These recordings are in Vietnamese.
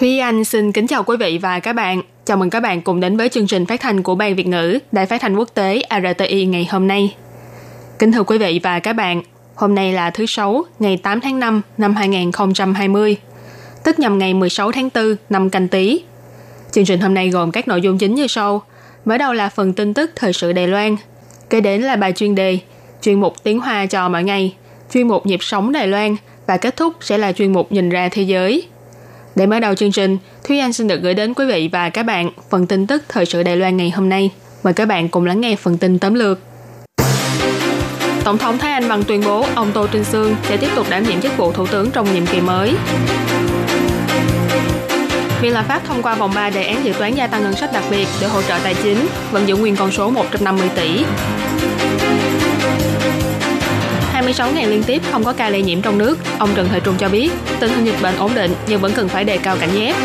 Thúy Anh xin kính chào quý vị và các bạn. Chào mừng các bạn cùng đến với chương trình phát thanh của Ban Việt ngữ Đài Phát thanh Quốc tế RTI ngày hôm nay. Kính thưa quý vị và các bạn, hôm nay là thứ Sáu, ngày 8 tháng 5 năm 2020, tức nhằm ngày 16 tháng 4 năm canh tí. Chương trình hôm nay gồm các nội dung chính như sau. Mở đầu là phần tin tức thời sự Đài Loan, kế đến là bài chuyên đề, chuyên mục tiếng Hoa cho mọi ngày, chuyên mục nhịp sống Đài Loan và kết thúc sẽ là chuyên mục nhìn ra thế giới. Để mở đầu chương trình, Thúy Anh xin được gửi đến quý vị và các bạn phần tin tức thời sự Đài Loan ngày hôm nay. Mời các bạn cùng lắng nghe phần tin tóm lược. Tổng thống Thái Anh Văn tuyên bố ông Tô Trinh Sương sẽ tiếp tục đảm nhiệm chức vụ thủ tướng trong nhiệm kỳ mới. Viện Lập pháp thông qua vòng 3 đề án dự toán gia tăng ngân sách đặc biệt để hỗ trợ tài chính, vẫn giữ nguyên con số 150 tỷ. 26 ngày liên tiếp không có ca lây nhiễm trong nước, ông Trần Thời Trung cho biết tình hình dịch bệnh ổn định nhưng vẫn cần phải đề cao cảnh giác.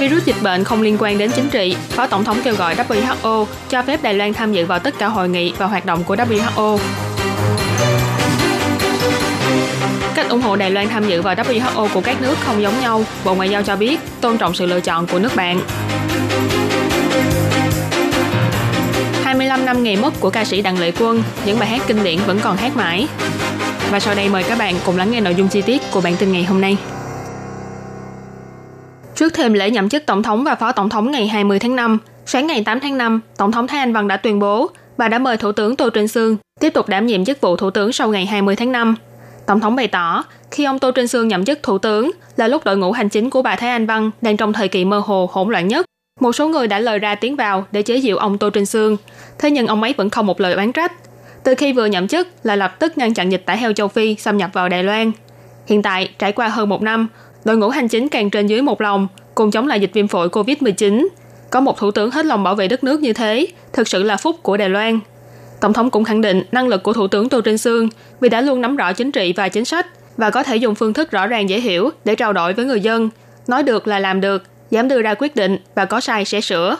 Virus dịch bệnh không liên quan đến chính trị, Phó Tổng thống kêu gọi WHO cho phép Đài Loan tham dự vào tất cả hội nghị và hoạt động của WHO. Cách ủng hộ Đài Loan tham dự vào WHO của các nước không giống nhau, Bộ Ngoại giao cho biết tôn trọng sự lựa chọn của nước bạn. 25 năm ngày mất của ca sĩ Đặng Lệ Quân, những bài hát kinh điển vẫn còn hát mãi. Và sau đây mời các bạn cùng lắng nghe nội dung chi tiết của bản tin ngày hôm nay. Trước thêm lễ nhậm chức Tổng thống và Phó Tổng thống ngày 20 tháng 5, sáng ngày 8 tháng 5, Tổng thống Thái Anh Văn đã tuyên bố bà đã mời Thủ tướng Tô Trinh Sương tiếp tục đảm nhiệm chức vụ Thủ tướng sau ngày 20 tháng 5. Tổng thống bày tỏ, khi ông Tô Trinh Sương nhậm chức Thủ tướng là lúc đội ngũ hành chính của bà Thái Anh Văn đang trong thời kỳ mơ hồ hỗn loạn nhất. Một số người đã lời ra tiếng vào để chế giễu ông Tô Trinh Sương, thế nhưng ông ấy vẫn không một lời oán trách. Từ khi vừa nhậm chức là lập tức ngăn chặn dịch tả heo châu Phi xâm nhập vào Đài Loan. Hiện tại, trải qua hơn một năm, đội ngũ hành chính càng trên dưới một lòng, cùng chống lại dịch viêm phổi COVID-19. Có một thủ tướng hết lòng bảo vệ đất nước như thế, thực sự là phúc của Đài Loan. Tổng thống cũng khẳng định năng lực của Thủ tướng Tô Trinh Sương vì đã luôn nắm rõ chính trị và chính sách và có thể dùng phương thức rõ ràng dễ hiểu để trao đổi với người dân. Nói được là làm được, dám đưa ra quyết định và có sai sẽ sửa.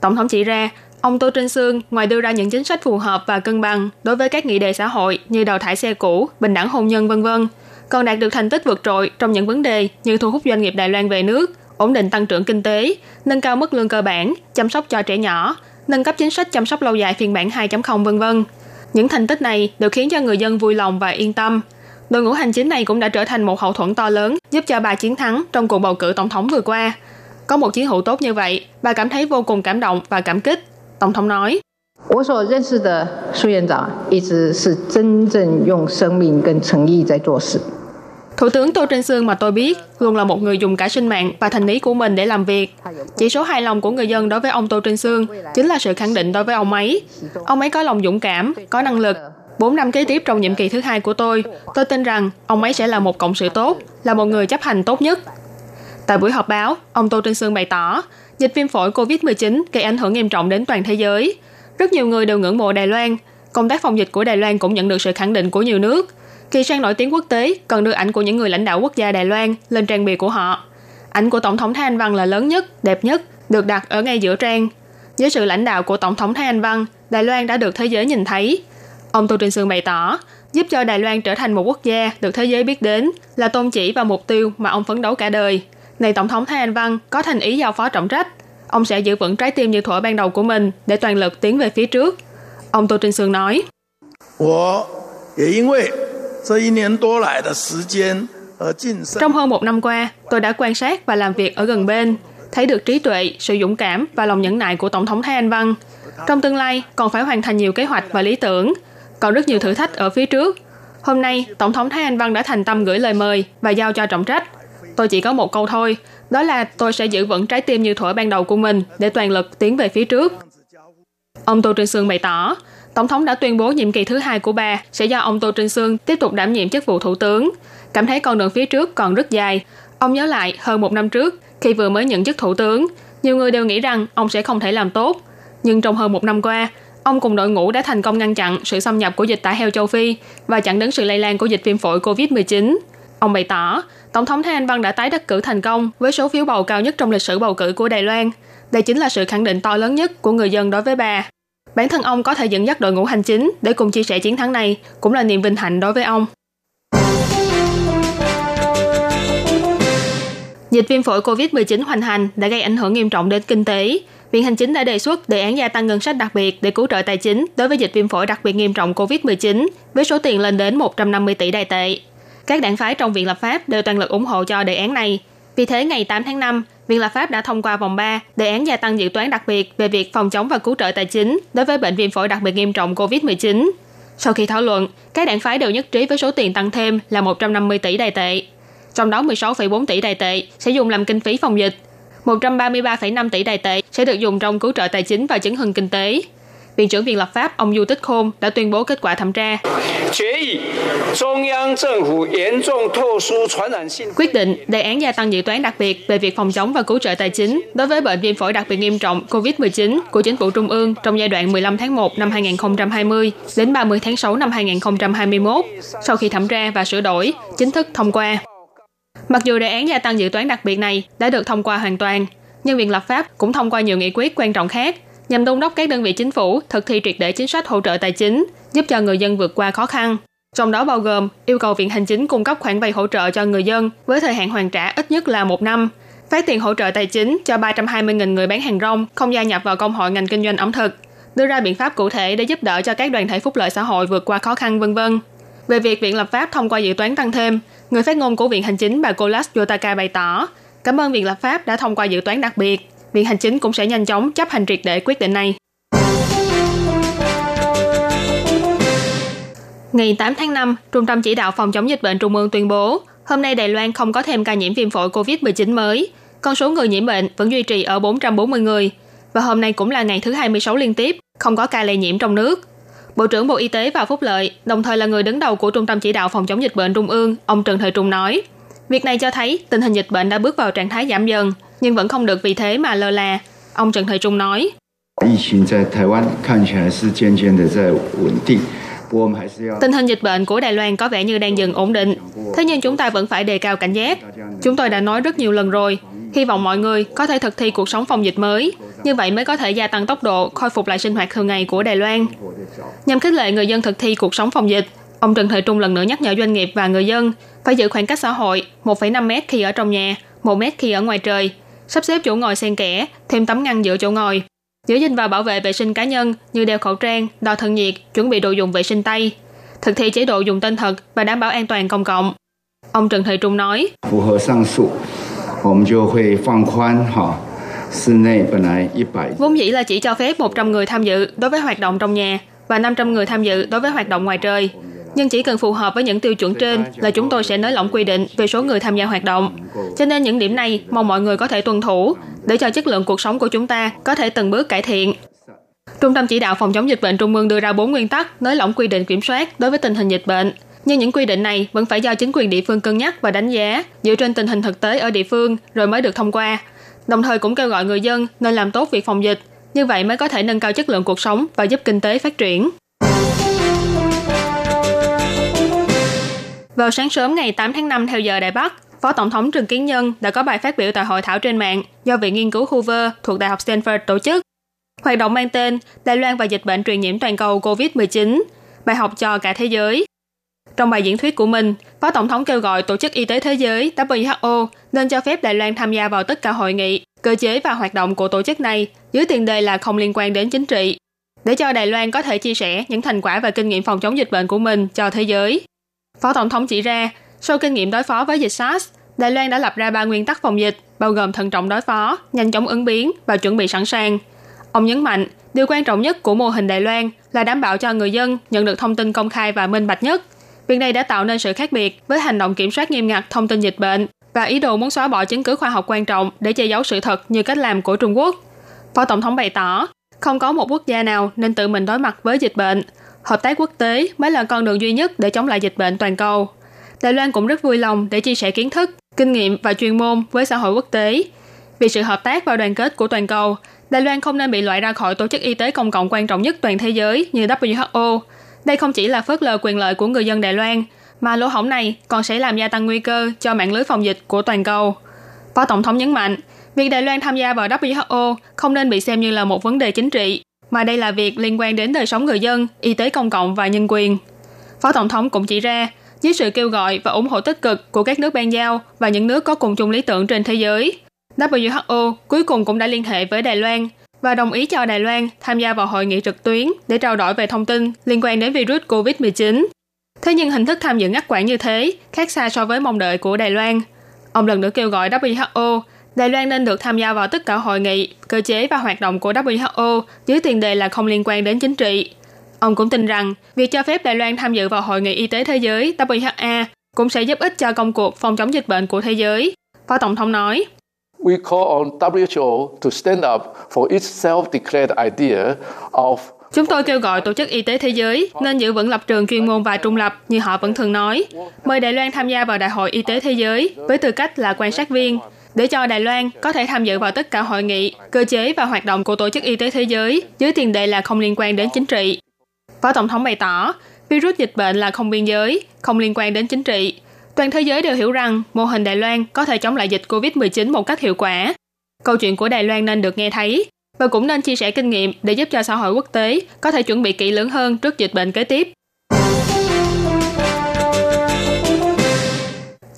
Tổng thống chỉ ra, ông Tô Trinh Sương ngoài đưa ra những chính sách phù hợp và cân bằng đối với các nghị đề xã hội như đào thải xe cũ, bình đẳng hôn nhân vân vân, còn đạt được thành tích vượt trội trong những vấn đề như thu hút doanh nghiệp Đài Loan về nước, ổn định tăng trưởng kinh tế, nâng cao mức lương cơ bản, chăm sóc cho trẻ nhỏ, nâng cấp chính sách chăm sóc lâu dài phiên bản 2.0 vân vân. Những thành tích này đều khiến cho người dân vui lòng và yên tâm. Đội ngũ hành chính này cũng đã trở thành một hậu thuẫn to lớn giúp cho bà chiến thắng trong cuộc bầu cử tổng thống vừa qua. Có một chiến hữu tốt như vậy, bà cảm thấy vô cùng cảm động và cảm kích. Tổng thống nói, Thủ tướng Tô Trinh Sương mà tôi biết luôn là một người dùng cả sinh mạng và thành ý của mình để làm việc. Chỉ số hài lòng của người dân đối với ông Tô Trinh Sương chính là sự khẳng định đối với ông ấy. Ông ấy có lòng dũng cảm, có năng lực. Bốn năm kế tiếp trong nhiệm kỳ thứ hai của tôi, tôi tin rằng ông ấy sẽ là một cộng sự tốt, là một người chấp hành tốt nhất, Tại buổi họp báo, ông Tô Trinh Sương bày tỏ, dịch viêm phổi COVID-19 gây ảnh hưởng nghiêm trọng đến toàn thế giới. Rất nhiều người đều ngưỡng mộ Đài Loan. Công tác phòng dịch của Đài Loan cũng nhận được sự khẳng định của nhiều nước. Kỳ sang nổi tiếng quốc tế cần đưa ảnh của những người lãnh đạo quốc gia Đài Loan lên trang bìa của họ. Ảnh của Tổng thống Thái Anh Văn là lớn nhất, đẹp nhất, được đặt ở ngay giữa trang. Dưới sự lãnh đạo của Tổng thống Thái Anh Văn, Đài Loan đã được thế giới nhìn thấy. Ông Tô Trinh Sương bày tỏ, giúp cho Đài Loan trở thành một quốc gia được thế giới biết đến là tôn chỉ và mục tiêu mà ông phấn đấu cả đời Này Tổng thống Thái Anh Văn có thành ý giao phó trọng trách, ông sẽ giữ vững trái tim như thuở ban đầu của mình để toàn lực tiến về phía trước. Ông Tô Trinh Sương nói, 我也因为这一年多来的时间而晋升。 Trong hơn một năm qua, tôi đã quan sát và làm việc ở gần bên, thấy được trí tuệ, sự dũng cảm và lòng nhẫn nại của Tổng thống Thái Anh Văn. Trong tương lai, còn phải hoàn thành nhiều kế hoạch và lý tưởng, còn rất nhiều thử thách ở phía trước. Hôm nay, Tổng thống Thái Anh Văn đã thành tâm gửi lời mời và giao cho trọng trách. Tôi chỉ có một câu thôi, đó là tôi sẽ giữ vững trái tim như thuở ban đầu của mình để toàn lực tiến về phía trước. Ông Tô Trinh Sương bày tỏ, Tổng thống đã tuyên bố nhiệm kỳ thứ hai của bà sẽ do ông Tô Trinh Sương tiếp tục đảm nhiệm chức vụ thủ tướng. cảm thấy con đường phía trước còn rất dài. Ông nhớ lại hơn một năm trước, khi vừa mới nhận chức thủ tướng, nhiều người đều nghĩ rằng ông sẽ không thể làm tốt. Nhưng trong hơn một năm qua, ông cùng đội ngũ đã thành công ngăn chặn sự xâm nhập của dịch tả heo châu Phi và chặn đứng sự lây lan của dịch viêm phổi COVID-19. Ông bày tỏ, Tổng thống Thái Anh Văn đã tái đắc cử thành công với số phiếu bầu cao nhất trong lịch sử bầu cử của Đài Loan. Đây chính là sự khẳng định to lớn nhất của người dân đối với bà. Bản thân ông có thể dẫn dắt đội ngũ hành chính để cùng chia sẻ chiến thắng này cũng là niềm vinh hạnh đối với ông. Dịch viêm phổi COVID-19 hoành hành đã gây ảnh hưởng nghiêm trọng đến kinh tế. Viện Hành chính đã đề xuất đề án gia tăng ngân sách đặc biệt để cứu trợ tài chính đối với dịch viêm phổi đặc biệt nghiêm trọng COVID-19 với số tiền lên đến 150 tỷ đài tệ. Các đảng phái trong Viện lập pháp đều toàn lực ủng hộ cho đề án này. Vì thế, ngày 8 tháng 5, Viện lập pháp đã thông qua vòng 3 đề án gia tăng dự toán đặc biệt về việc phòng chống và cứu trợ tài chính đối với bệnh viêm phổi đặc biệt nghiêm trọng COVID-19. Sau khi thảo luận, các đảng phái đều nhất trí với số tiền tăng thêm là 150 tỷ đài tệ. Trong đó 16,4 tỷ đài tệ sẽ dùng làm kinh phí phòng dịch, 133,5 tỷ đài tệ sẽ được dùng trong cứu trợ tài chính và chứng hưng kinh tế. Viện trưởng Viện lập pháp ông Du Tích Khôn đã tuyên bố kết quả thẩm tra. Quyết định đề án gia tăng dự toán đặc biệt về việc phòng chống và cứu trợ tài chính đối với bệnh viêm phổi đặc biệt nghiêm trọng COVID-19 của chính phủ Trung ương trong giai đoạn 15 tháng 1 năm 2020 đến 30 tháng 6 năm 2021 sau khi thẩm tra và sửa đổi, chính thức thông qua. Mặc dù đề án gia tăng dự toán đặc biệt này đã được thông qua hoàn toàn, nhưng Viện lập pháp cũng thông qua nhiều nghị quyết quan trọng khác nhằm đôn đốc các đơn vị chính phủ thực thi triệt để chính sách hỗ trợ tài chính, giúp cho người dân vượt qua khó khăn. Trong đó bao gồm yêu cầu Viện Hành Chính cung cấp khoản vay hỗ trợ cho người dân với thời hạn hoàn trả ít nhất là một năm, phát tiền hỗ trợ tài chính cho 320.000 người bán hàng rong không gia nhập vào công hội ngành kinh doanh ẩm thực, đưa ra biện pháp cụ thể để giúp đỡ cho các đoàn thể phúc lợi xã hội vượt qua khó khăn vân vân. Về việc Viện lập pháp thông qua dự toán tăng thêm, người phát ngôn của Viện Hành Chính bà Kolas Yotaka bày tỏ, cảm ơn Viện lập pháp đã thông qua dự toán đặc biệt, Viện Hành Chính cũng sẽ nhanh chóng chấp hành triệt để quyết định này. Ngày 8 tháng 5, Trung tâm Chỉ đạo Phòng chống dịch bệnh Trung ương tuyên bố, hôm nay Đài Loan không có thêm ca nhiễm viêm phổi COVID-19 mới. Con số người nhiễm bệnh vẫn duy trì ở 440 người. Và hôm nay cũng là ngày thứ 26 liên tiếp, không có ca lây nhiễm trong nước. Bộ trưởng Bộ Y tế và Phúc Lợi, đồng thời là người đứng đầu của Trung tâm Chỉ đạo Phòng chống dịch bệnh Trung ương, ông Trần Thời Trung nói, việc này cho thấy tình hình dịch bệnh đã bước vào trạng thái giảm dần, nhưng vẫn không được vì thế mà lơ là. Ông Trần Thời Trung nói. Tình hình dịch bệnh của Đài Loan có vẻ như đang dần ổn định, thế nhưng chúng ta vẫn phải đề cao cảnh giác. Chúng tôi đã nói rất nhiều lần rồi, hy vọng mọi người có thể thực thi cuộc sống phòng dịch mới, như vậy mới có thể gia tăng tốc độ khôi phục lại sinh hoạt thường ngày của Đài Loan. Nhằm khích lệ người dân thực thi cuộc sống phòng dịch, ông Trần Thời Trung lần nữa nhắc nhở doanh nghiệp và người dân phải giữ khoảng cách xã hội 1,5 mét khi ở trong nhà, 1 mét khi ở ngoài trời, sắp xếp chỗ ngồi xen kẽ, thêm tấm ngăn giữa chỗ ngồi, giữ gìn và bảo vệ vệ sinh cá nhân như đeo khẩu trang, đo thân nhiệt, chuẩn bị đồ dùng vệ sinh tay, thực thi chế độ dùng tên thật và đảm bảo an toàn công cộng. Ông Trần Thời Trung nói, Vốn dĩ là chỉ cho phép 100 người tham dự đối với hoạt động trong nhà và 500 người tham dự đối với hoạt động ngoài trời nhưng chỉ cần phù hợp với những tiêu chuẩn trên là chúng tôi sẽ nới lỏng quy định về số người tham gia hoạt động. Cho nên những điểm này mong mọi người có thể tuân thủ để cho chất lượng cuộc sống của chúng ta có thể từng bước cải thiện. Trung tâm chỉ đạo phòng chống dịch bệnh Trung ương đưa ra 4 nguyên tắc nới lỏng quy định kiểm soát đối với tình hình dịch bệnh. Nhưng những quy định này vẫn phải do chính quyền địa phương cân nhắc và đánh giá dựa trên tình hình thực tế ở địa phương rồi mới được thông qua. Đồng thời cũng kêu gọi người dân nên làm tốt việc phòng dịch, như vậy mới có thể nâng cao chất lượng cuộc sống và giúp kinh tế phát triển. Vào sáng sớm ngày 8 tháng 5 theo giờ Đài Bắc, Phó Tổng thống Trần Kiến Nhân đã có bài phát biểu tại hội thảo trên mạng do Viện Nghiên cứu Hoover thuộc Đại học Stanford tổ chức. Hoạt động mang tên Đài Loan và dịch bệnh truyền nhiễm toàn cầu COVID-19, bài học cho cả thế giới. Trong bài diễn thuyết của mình, Phó Tổng thống kêu gọi Tổ chức Y tế Thế giới WHO nên cho phép Đài Loan tham gia vào tất cả hội nghị, cơ chế và hoạt động của tổ chức này dưới tiền đề là không liên quan đến chính trị, để cho Đài Loan có thể chia sẻ những thành quả và kinh nghiệm phòng chống dịch bệnh của mình cho thế giới. Phó Tổng thống chỉ ra, sau kinh nghiệm đối phó với dịch SARS, Đài Loan đã lập ra ba nguyên tắc phòng dịch, bao gồm thận trọng đối phó, nhanh chóng ứng biến và chuẩn bị sẵn sàng. Ông nhấn mạnh, điều quan trọng nhất của mô hình Đài Loan là đảm bảo cho người dân nhận được thông tin công khai và minh bạch nhất. Việc này đã tạo nên sự khác biệt với hành động kiểm soát nghiêm ngặt thông tin dịch bệnh và ý đồ muốn xóa bỏ chứng cứ khoa học quan trọng để che giấu sự thật như cách làm của Trung Quốc. Phó Tổng thống bày tỏ, không có một quốc gia nào nên tự mình đối mặt với dịch bệnh, hợp tác quốc tế mới là con đường duy nhất để chống lại dịch bệnh toàn cầu. Đài Loan cũng rất vui lòng để chia sẻ kiến thức, kinh nghiệm và chuyên môn với xã hội quốc tế. Vì sự hợp tác và đoàn kết của toàn cầu, Đài Loan không nên bị loại ra khỏi tổ chức y tế công cộng quan trọng nhất toàn thế giới như WHO. Đây không chỉ là phớt lờ quyền lợi của người dân Đài Loan, mà lỗ hổng này còn sẽ làm gia tăng nguy cơ cho mạng lưới phòng dịch của toàn cầu. Phó Tổng thống nhấn mạnh, việc Đài Loan tham gia vào WHO không nên bị xem như là một vấn đề chính trị, mà đây là việc liên quan đến đời sống người dân, y tế công cộng và nhân quyền. Phó Tổng thống cũng chỉ ra, dưới sự kêu gọi và ủng hộ tích cực của các nước ban giao và những nước có cùng chung lý tưởng trên thế giới, WHO cuối cùng cũng đã liên hệ với Đài Loan và đồng ý cho Đài Loan tham gia vào hội nghị trực tuyến để trao đổi về thông tin liên quan đến virus COVID-19. Thế nhưng hình thức tham dự ngắt quãng như thế khác xa so với mong đợi của Đài Loan. Ông lần nữa kêu gọi WHO Đài Loan nên được tham gia vào tất cả hội nghị, cơ chế và hoạt động của WHO dưới tiền đề là không liên quan đến chính trị. Ông cũng tin rằng việc cho phép Đài Loan tham dự vào Hội nghị Y tế Thế giới WHA cũng sẽ giúp ích cho công cuộc phòng chống dịch bệnh của thế giới. Phó Tổng thống nói, We call on WHO to stand up for its self-declared idea of Chúng tôi kêu gọi Tổ chức Y tế Thế giới nên giữ vững lập trường chuyên môn và trung lập như họ vẫn thường nói. Mời Đài Loan tham gia vào Đại hội Y tế Thế giới với tư cách là quan sát viên để cho Đài Loan có thể tham dự vào tất cả hội nghị, cơ chế và hoạt động của Tổ chức Y tế Thế giới dưới tiền đề là không liên quan đến chính trị. Phó Tổng thống bày tỏ, virus dịch bệnh là không biên giới, không liên quan đến chính trị. Toàn thế giới đều hiểu rằng mô hình Đài Loan có thể chống lại dịch COVID-19 một cách hiệu quả. Câu chuyện của Đài Loan nên được nghe thấy và cũng nên chia sẻ kinh nghiệm để giúp cho xã hội quốc tế có thể chuẩn bị kỹ lưỡng hơn trước dịch bệnh kế tiếp.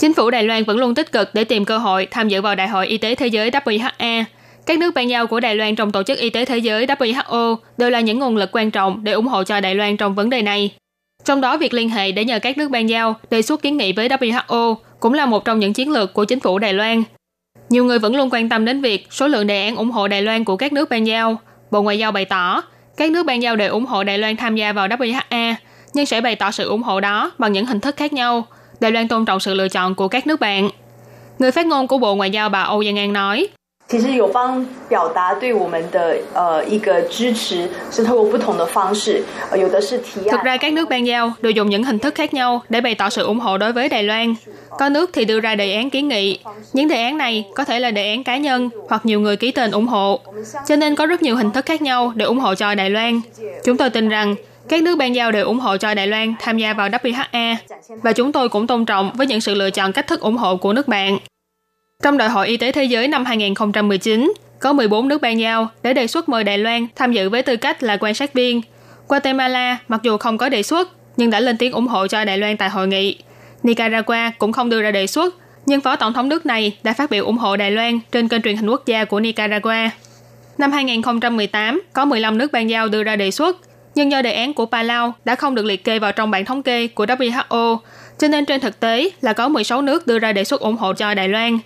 Chính phủ Đài Loan vẫn luôn tích cực để tìm cơ hội tham dự vào Đại hội Y tế Thế giới WHA. Các nước bạn giao của Đài Loan trong Tổ chức Y tế Thế giới WHO đều là những nguồn lực quan trọng để ủng hộ cho Đài Loan trong vấn đề này. Trong đó, việc liên hệ để nhờ các nước ban giao đề xuất kiến nghị với WHO cũng là một trong những chiến lược của chính phủ Đài Loan. Nhiều người vẫn luôn quan tâm đến việc số lượng đề án ủng hộ Đài Loan của các nước ban giao. Bộ Ngoại giao bày tỏ, các nước ban giao đều ủng hộ Đài Loan tham gia vào WHA, nhưng sẽ bày tỏ sự ủng hộ đó bằng những hình thức khác nhau. Đài Loan tôn trọng sự lựa chọn của các nước bạn. Người phát ngôn của Bộ Ngoại giao bà Âu Giang An nói, Thực ra các nước ban giao đều dùng những hình thức khác nhau để bày tỏ sự ủng hộ đối với Đài Loan. Có nước thì đưa ra đề án kiến nghị. Những đề án này có thể là đề án cá nhân hoặc nhiều người ký tên ủng hộ. Cho nên có rất nhiều hình thức khác nhau để ủng hộ cho Đài Loan. Chúng tôi tin rằng các nước ban giao đều ủng hộ cho Đài Loan tham gia vào WHA và chúng tôi cũng tôn trọng với những sự lựa chọn cách thức ủng hộ của nước bạn. Trong Đại hội Y tế Thế giới năm 2019, có 14 nước ban giao để đề xuất mời Đài Loan tham dự với tư cách là quan sát viên. Guatemala mặc dù không có đề xuất, nhưng đã lên tiếng ủng hộ cho Đài Loan tại hội nghị. Nicaragua cũng không đưa ra đề xuất, nhưng Phó Tổng thống nước này đã phát biểu ủng hộ Đài Loan trên kênh truyền hình quốc gia của Nicaragua. Năm 2018, có 15 nước ban giao đưa ra đề xuất, nhưng do đề án của Palau đã không được liệt kê vào trong bảng thống kê của WHO, cho nên trên thực tế là có 16 nước đưa ra đề xuất ủng hộ cho Đài Loan.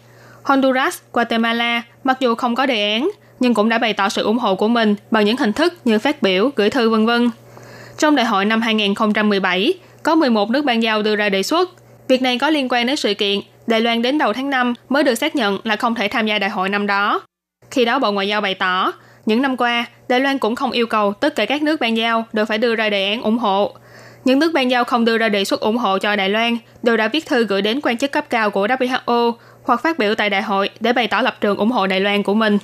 Honduras, Guatemala mặc dù không có đề án, nhưng cũng đã bày tỏ sự ủng hộ của mình bằng những hình thức như phát biểu, gửi thư vân vân. Trong đại hội năm 2017, có 11 nước ban giao đưa ra đề xuất. Việc này có liên quan đến sự kiện Đài Loan đến đầu tháng 5 mới được xác nhận là không thể tham gia đại hội năm đó. Khi đó Bộ Ngoại giao bày tỏ, những năm qua, Đài Loan cũng không yêu cầu tất cả các nước ban giao đều phải đưa ra đề án ủng hộ. Những nước ban giao không đưa ra đề xuất ủng hộ cho Đài Loan đều đã viết thư gửi đến quan chức cấp cao của WHO hoặc phát biểu tại đại hội để bày tỏ lập trường ủng hộ Đài Loan của mình.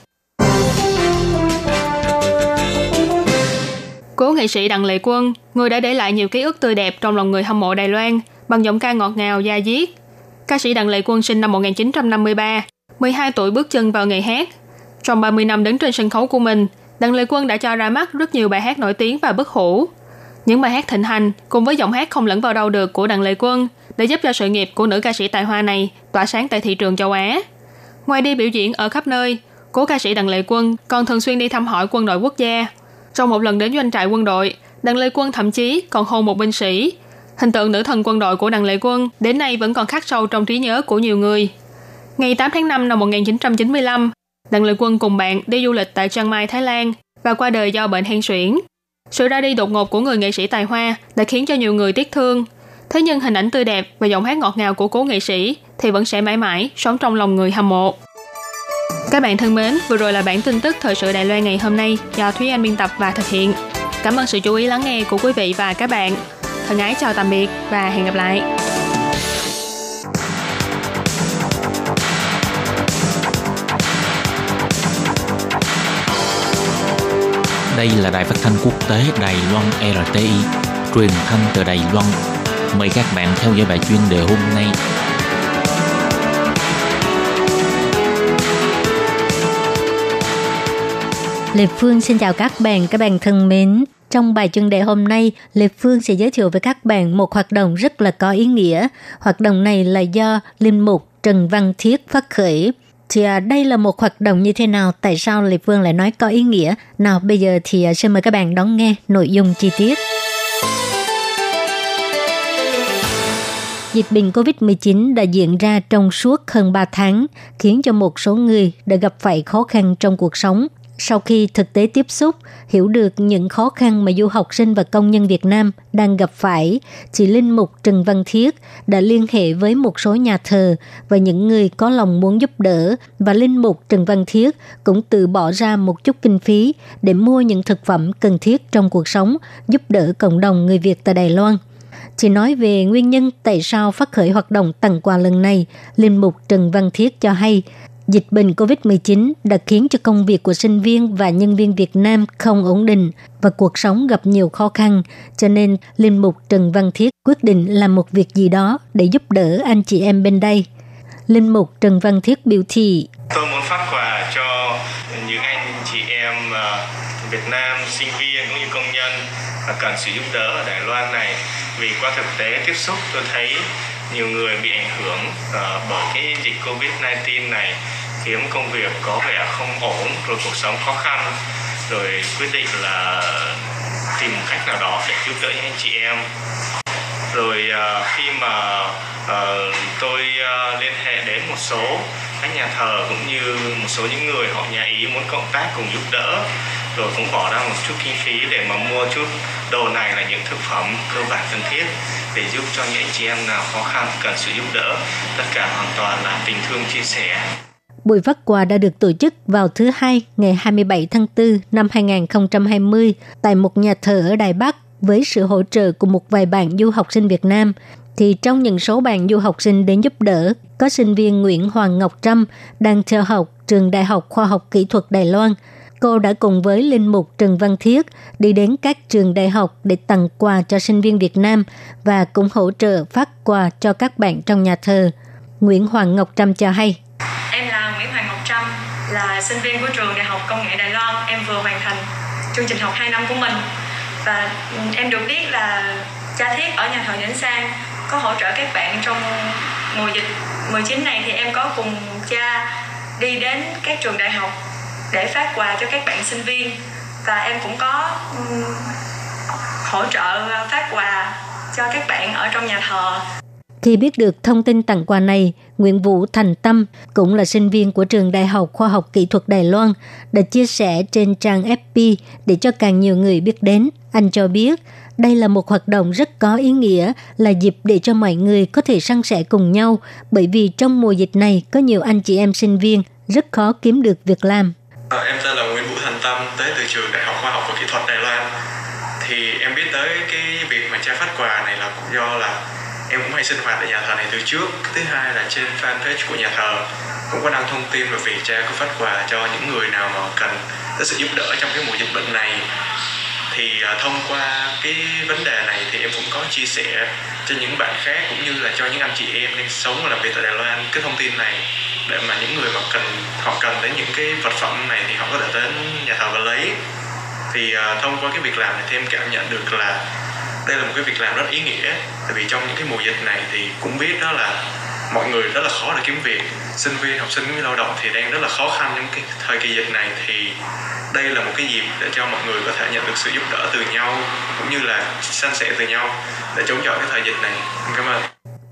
Cố nghệ sĩ Đặng Lệ Quân, người đã để lại nhiều ký ức tươi đẹp trong lòng người hâm mộ Đài Loan bằng giọng ca ngọt ngào da diết. Ca sĩ Đặng Lệ Quân sinh năm 1953, 12 tuổi bước chân vào nghề hát. Trong 30 năm đứng trên sân khấu của mình, Đặng Lệ Quân đã cho ra mắt rất nhiều bài hát nổi tiếng và bất hủ. Những bài hát thịnh hành cùng với giọng hát không lẫn vào đâu được của Đặng Lệ Quân để giúp cho sự nghiệp của nữ ca sĩ tài hoa này tỏa sáng tại thị trường châu Á. Ngoài đi biểu diễn ở khắp nơi, cố ca sĩ Đặng Lệ Quân còn thường xuyên đi thăm hỏi quân đội quốc gia. Trong một lần đến doanh trại quân đội, Đặng Lệ Quân thậm chí còn hôn một binh sĩ. Hình tượng nữ thần quân đội của Đặng Lệ Quân đến nay vẫn còn khắc sâu trong trí nhớ của nhiều người. Ngày 8 tháng 5 năm 1995, Đặng Lệ Quân cùng bạn đi du lịch tại Chiang Mai, Thái Lan và qua đời do bệnh hen suyễn. Sự ra đi đột ngột của người nghệ sĩ tài hoa đã khiến cho nhiều người tiếc thương. Thế nhưng hình ảnh tươi đẹp và giọng hát ngọt ngào của cố nghệ sĩ thì vẫn sẽ mãi mãi sống trong lòng người hâm mộ. Các bạn thân mến, vừa rồi là bản tin tức thời sự Đài Loan ngày hôm nay do Thúy Anh biên tập và thực hiện. Cảm ơn sự chú ý lắng nghe của quý vị và các bạn. Thân ái chào tạm biệt và hẹn gặp lại. Đây là đài phát thanh quốc tế Đài Loan RTI, truyền thanh từ Đài Loan. Mời các bạn theo dõi bài chuyên đề hôm nay. Lê Phương xin chào các bạn, các bạn thân mến. Trong bài chuyên đề hôm nay, Lê Phương sẽ giới thiệu với các bạn một hoạt động rất là có ý nghĩa. Hoạt động này là do Linh Mục Trần Văn Thiết phát khởi. Thì à, đây là một hoạt động như thế nào? Tại sao Lê Phương lại nói có ý nghĩa? Nào bây giờ thì à, xin mời các bạn đón nghe nội dung chi tiết. Dịch bệnh COVID-19 đã diễn ra trong suốt hơn 3 tháng, khiến cho một số người đã gặp phải khó khăn trong cuộc sống sau khi thực tế tiếp xúc, hiểu được những khó khăn mà du học sinh và công nhân Việt Nam đang gặp phải, chị Linh Mục Trần Văn Thiết đã liên hệ với một số nhà thờ và những người có lòng muốn giúp đỡ và Linh Mục Trần Văn Thiết cũng tự bỏ ra một chút kinh phí để mua những thực phẩm cần thiết trong cuộc sống, giúp đỡ cộng đồng người Việt tại Đài Loan. Chỉ nói về nguyên nhân tại sao phát khởi hoạt động tặng quà lần này, Linh Mục Trần Văn Thiết cho hay Dịch bệnh COVID-19 đã khiến cho công việc của sinh viên và nhân viên Việt Nam không ổn định và cuộc sống gặp nhiều khó khăn, cho nên Linh Mục Trần Văn Thiết quyết định làm một việc gì đó để giúp đỡ anh chị em bên đây. Linh Mục Trần Văn Thiết biểu thị Tôi muốn phát quà cho những anh chị em ờ, Việt Nam, sinh viên cũng như công nhân cần sự giúp đỡ ở Đài Loan này vì qua thực tế tiếp xúc tôi thấy nhiều người bị ảnh hưởng uh, bởi cái dịch Covid-19 này khiến công việc có vẻ không ổn rồi cuộc sống khó khăn rồi quyết định là tìm một cách nào đó để giúp đỡ những anh chị em. Rồi uh, khi mà uh, tôi uh, liên hệ đến một số các nhà thờ cũng như một số những người họ nhà ý muốn cộng tác cùng giúp đỡ rồi cũng bỏ ra một chút kinh phí để mà mua chút đồ này là những thực phẩm cơ bản cần thiết để giúp cho những anh chị em nào khó khăn cần sự giúp đỡ tất cả hoàn toàn là tình thương chia sẻ Buổi phát quà đã được tổ chức vào thứ Hai ngày 27 tháng 4 năm 2020 tại một nhà thờ ở Đài Bắc với sự hỗ trợ của một vài bạn du học sinh Việt Nam. Thì trong những số bạn du học sinh đến giúp đỡ, có sinh viên Nguyễn Hoàng Ngọc Trâm đang theo học trường Đại học Khoa học Kỹ thuật Đài Loan. Cô đã cùng với Linh Mục, Trần Văn Thiết đi đến các trường đại học để tặng quà cho sinh viên Việt Nam và cũng hỗ trợ phát quà cho các bạn trong nhà thờ. Nguyễn Hoàng Ngọc Trâm cho hay. Em là nguyễn hoàng ngọc trâm, là sinh viên của trường Đại học Công nghệ Đài Loan. Em vừa hoàn thành chương trình học 2 năm của mình. Và em được biết là cha thiết ở nhà thờ Nhãn Sang có hỗ trợ các bạn trong mùa dịch 19 này thì em có cùng cha đi đến các trường đại học để phát quà cho các bạn sinh viên và em cũng có um, hỗ trợ ờ, phát quà cho các bạn ở trong nhà thờ khi biết được thông tin tặng quà này, Nguyễn Vũ Thành Tâm, cũng là sinh viên của trường Đại học Khoa học Kỹ thuật Đài Loan, đã chia sẻ trên trang FB để cho càng nhiều người biết đến. Anh cho biết, đây là một hoạt động rất có ý nghĩa, là dịp để cho mọi người có thể săn sẻ cùng nhau, bởi vì trong mùa dịch này có nhiều anh chị em sinh viên rất khó kiếm được việc làm. À, em tên là Nguyễn Vũ Thành Tâm, tới từ trường Đại học Khoa học và Kỹ thuật Đài Loan. Thì em biết tới cái việc mà cha phát quà này là cũng do là em cũng hay sinh hoạt ở nhà thờ này từ trước. Thứ hai là trên fanpage của nhà thờ cũng có đăng thông tin về việc cha có phát quà cho những người nào mà cần tới sự giúp đỡ trong cái mùa dịch bệnh này. Thì uh, thông qua cái vấn đề này thì em cũng có chia sẻ cho những bạn khác cũng như là cho những anh chị em đang sống và làm việc tại Đài Loan cái thông tin này để mà những người mà cần họ cần đến những cái vật phẩm này thì họ có thể đến nhà thờ và lấy. Thì uh, thông qua cái việc làm này thì em cảm nhận được là đây là một cái việc làm rất ý nghĩa. Tại vì trong những cái mùa dịch này thì cũng biết đó là mọi người rất là khó để kiếm việc. Sinh viên học sinh lao động thì đang rất là khó khăn trong cái thời kỳ dịch này. Thì đây là một cái dịp để cho mọi người có thể nhận được sự giúp đỡ từ nhau cũng như là san sẻ từ nhau để chống chọi cái thời dịch này. Cảm ơn.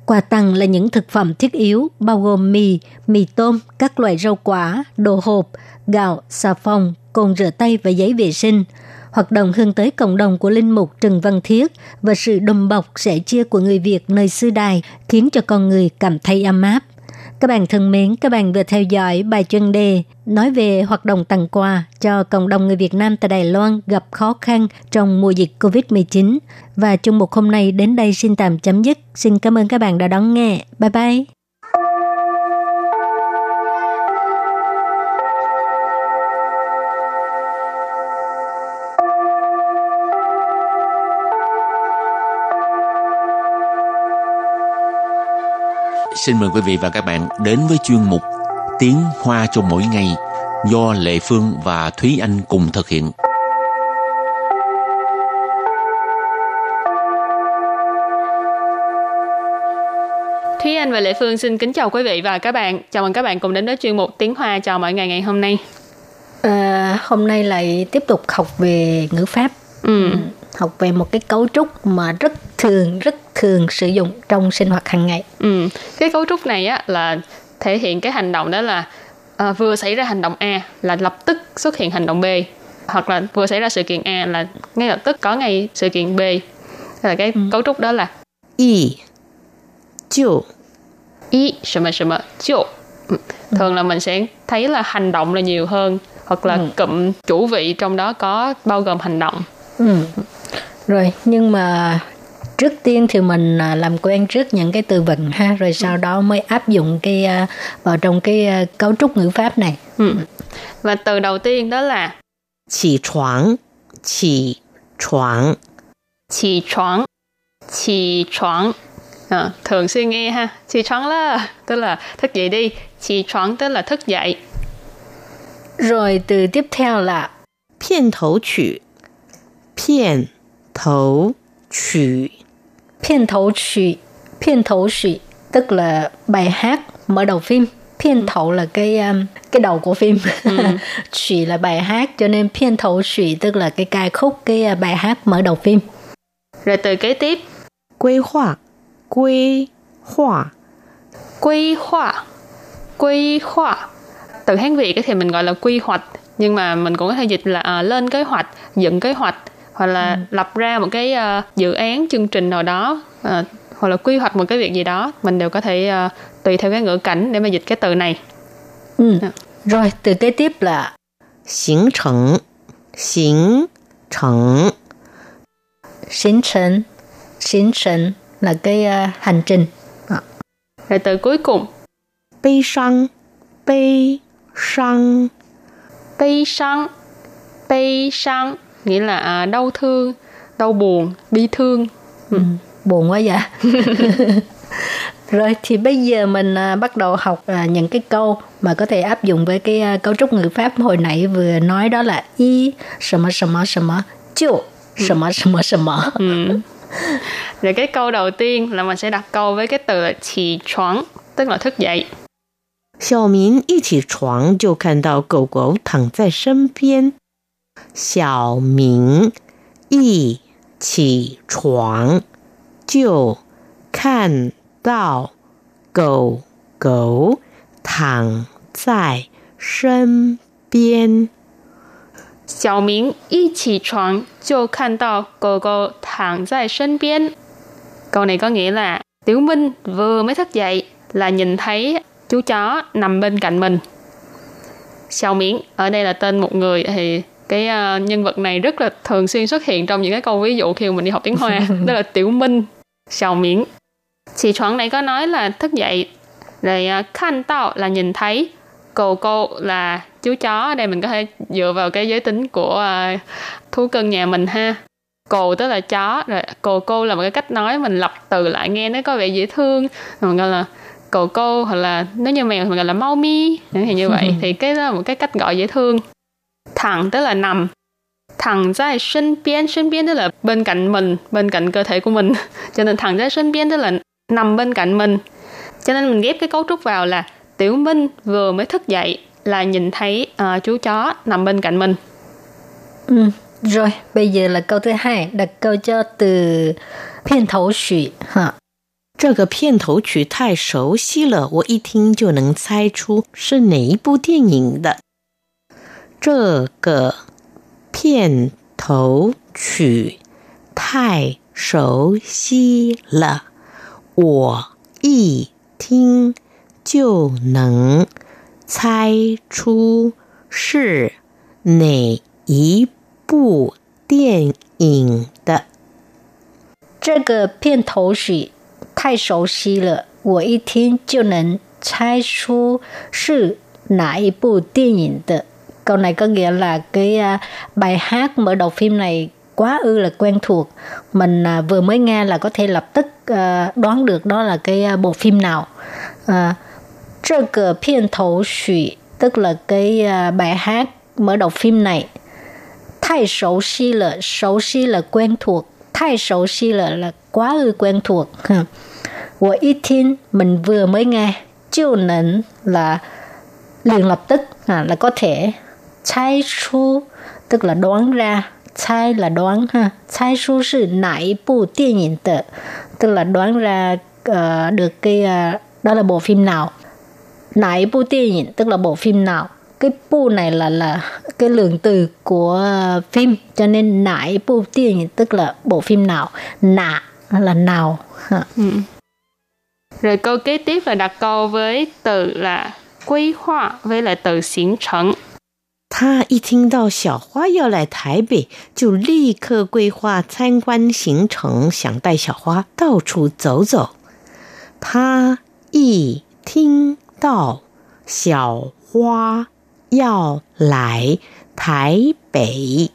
Quà tặng là những thực phẩm thiết yếu bao gồm mì, mì tôm, các loại rau quả, đồ hộp, gạo, xà phòng, cồn rửa tay và giấy vệ sinh – Hoạt động hướng tới cộng đồng của Linh Mục Trần Văn Thiết và sự đùm bọc sẻ chia của người Việt nơi xứ đài khiến cho con người cảm thấy ấm áp. Các bạn thân mến, các bạn vừa theo dõi bài chuyên đề nói về hoạt động tặng quà cho cộng đồng người Việt Nam tại Đài Loan gặp khó khăn trong mùa dịch COVID-19. Và chung mục hôm nay đến đây xin tạm chấm dứt. Xin cảm ơn các bạn đã đón nghe. Bye bye! Xin mời quý vị và các bạn đến với chuyên mục Tiếng Hoa cho mỗi ngày do Lệ Phương và Thúy Anh cùng thực hiện. Thúy Anh và Lệ Phương xin kính chào quý vị và các bạn. Chào mừng các bạn cùng đến với chuyên mục Tiếng Hoa chào mọi ngày ngày hôm nay. À, hôm nay lại tiếp tục học về ngữ pháp. Ừ. Học về một cái cấu trúc mà rất thường rất thường sử dụng trong sinh hoạt hàng ngày. Ừ. Cái cấu trúc này á là thể hiện cái hành động đó là à, vừa xảy ra hành động A là lập tức xuất hiện hành động B hoặc là vừa xảy ra sự kiện A là ngay lập tức có ngay sự kiện B. Là cái ừ. cấu trúc đó là y 就 y 什么什么就 thường là mình sẽ thấy là hành động là nhiều hơn hoặc là ừ. cụm chủ vị trong đó có bao gồm hành động ừ. rồi nhưng mà trước tiên thì mình à, làm quen trước những cái từ vựng ha rồi sau đó mới áp dụng cái à, vào trong cái à, cấu trúc ngữ pháp này ừ. và từ đầu tiên đó là chỉ choáng chỉ choáng chỉ choáng chỉ choáng à, thường xuyên nghe ha chỉ choáng là tức là thức dậy đi chỉ choáng tức là thức dậy rồi từ tiếp theo là 片头曲片头曲 Phiên thấu trụy, phiên thấu trụy tức là bài hát mở đầu phim. Phiên thấu là cái um, cái đầu của phim, ừ。trụy là bài hát cho nên phiên thấu trụy tức là cái ca khúc cái uh, bài hát mở đầu phim. Rồi từ kế tiếp, quy hoạch, quy hoạch, quy hoạch, quy hoạch. Từ Hán Việt thì mình gọi là quy hoạch nhưng mà mình cũng có thể dịch là à, lên kế hoạch, dựng kế hoạch hoặc là ừ. lập ra một cái uh, dự án chương trình nào đó uh, hoặc là quy hoạch một cái việc gì đó mình đều có thể uh, tùy theo cái ngữ cảnh để mà dịch cái từ này. Ừ. À. rồi từ kế tiếp là hình thành hình thành hình thành hình thành là cái uh, hành trình. À. rồi từ cuối cùng. Bi sang bi sang bi sang bi sang nghĩa là à, đau thương đau buồn bi thương ừ. Ừ, buồn quá vậy rồi thì bây giờ mình à, bắt đầu học à, những cái câu mà có thể áp dụng với cái à, cấu trúc ngữ pháp hồi nãy vừa nói đó là y 什么什么什么就什么什么什么。Ừ. Rồi cái câu đầu tiên là mình sẽ đặt câu với cái từ là起床, tức là thức dậy. 小明一起床就看到狗狗躺在身边。 小明一起床就看到狗狗躺在身边。小明一起床就看到狗狗躺在身边。Câu này có nghĩa là Tiểu Minh vừa mới thức dậy là nhìn thấy chú chó nằm bên cạnh mình. Xiao Miễn ở đây là tên một người thì cái uh, nhân vật này rất là thường xuyên xuất hiện trong những cái câu ví dụ khi mà mình đi học tiếng Hoa đó là Tiểu Minh Xiao Miễn. Chị Chuẩn này có nói là thức dậy rồi uh, khanh tạo là nhìn thấy cô cô là chú chó. Ở đây mình có thể dựa vào cái giới tính của uh, thú cưng nhà mình ha. Cồ tức là chó rồi cồ cô là một cái cách nói mình lặp từ lại nghe nó có vẻ dễ thương. Mình gọi là cồ cô hoặc là nếu như mèo thì mình gọi là mau mi như vậy. Thì cái đó là một cái cách gọi dễ thương thẳng tức là nằm thẳng ra sân biên sân biên tức là bên cạnh mình bên cạnh cơ thể của mình cho nên thẳng ra sân biên tức là nằm bên cạnh mình cho nên mình ghép cái cấu trúc vào là tiểu minh vừa mới thức dậy là nhìn thấy uh, chú chó nằm bên cạnh mình ừ, rồi bây giờ là câu thứ hai đặt câu cho từ 片头曲哈。这个片头曲太熟悉了，我一听就能猜出是哪一部电影的。 这个片头曲太熟悉了，我一听就能猜出是哪一部电影的。这个片头曲太熟悉了，我一听就能猜出是哪一部电影的。Câu này có nghĩa là cái à, bài hát mở đầu phim này quá ư là quen thuộc. Mình à, vừa mới nghe là có thể lập tức à, đoán được đó là cái bộ phim nào. À, Trơ cờ phiên thổ thủy tức là cái bài hát mở đầu phim này. thay xấu xí là xấu xí là quen thuộc, thay xấu xí là là quá ư quen thuộc. Của ít tin mình vừa mới nghe, chiêu nấn là liền lập tức à, là có thể 猜出 tức là đoán ra 猜 là đoán ha 猜出是哪一部电影的 tức là đoán ra uh, được cái uh, đó là bộ phim nào nãy bộ điện ảnh tức là bộ phim nào cái bu này là là cái lượng từ của phim cho nên nãy bộ điện ảnh tức là bộ phim nào nạ là nào ừ. rồi câu kế tiếp là đặt câu với từ là quy hoạch với lại từ 形成 他一听到小花要来台北，就立刻规划参观行程，想带小花到处走走。他一听到小花要来台北，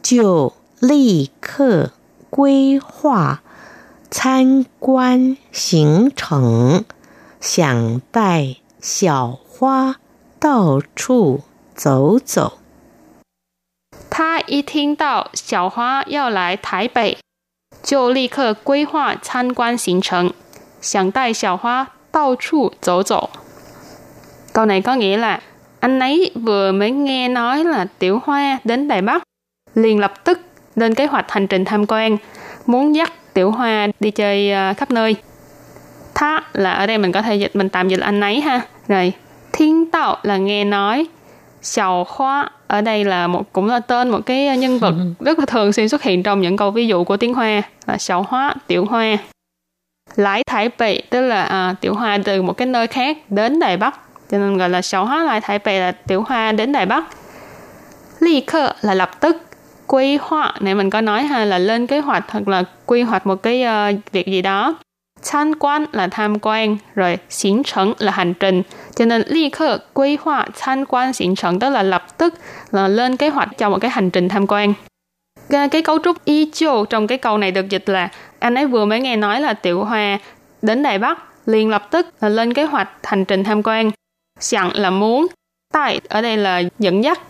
就立刻规划参观行程，想带小花到处。走走。他一听到小花要来台北，就立刻规划参观行程，想带小花到处走走。Câu này có nghĩa là anh ấy vừa mới nghe nói là Tiểu Hoa đến Đài Bắc, liền lập tức lên kế hoạch hành trình tham quan, muốn dắt Tiểu Hoa đi chơi uh, khắp nơi. Tha là ở đây mình có thể dịch mình tạm dịch anh ấy ha. Rồi, thiên tạo là nghe nói, Xiao Hoa ở đây là một cũng là tên một cái nhân vật rất là thường xuyên xuất hiện trong những câu ví dụ của tiếng Hoa là Xiao Hoa, Tiểu Hoa. Lãi Thái Bệ tức là à, Tiểu Hoa từ một cái nơi khác đến Đài Bắc cho nên gọi là Xiao Hoa Lãi Thái Bệ là Tiểu Hoa đến Đài Bắc. Ly khơ là lập tức quy hoạch này mình có nói ha là lên kế hoạch hoặc là quy hoạch một cái uh, việc gì đó tham quan là tham quan rồi hành trình là hành trình cho nên lập khơ quy hoạch tham quan hành trình tức là lập tức là lên kế hoạch cho một cái hành trình tham quan cái cấu trúc y chiêu trong cái câu này được dịch là, anh ấy vừa mới nghe nói là tiểu hoa đến đài bắc liền lập tức là lên kế hoạch hành trình tham quan sẵn là muốn, tại ở đây là dẫn dắt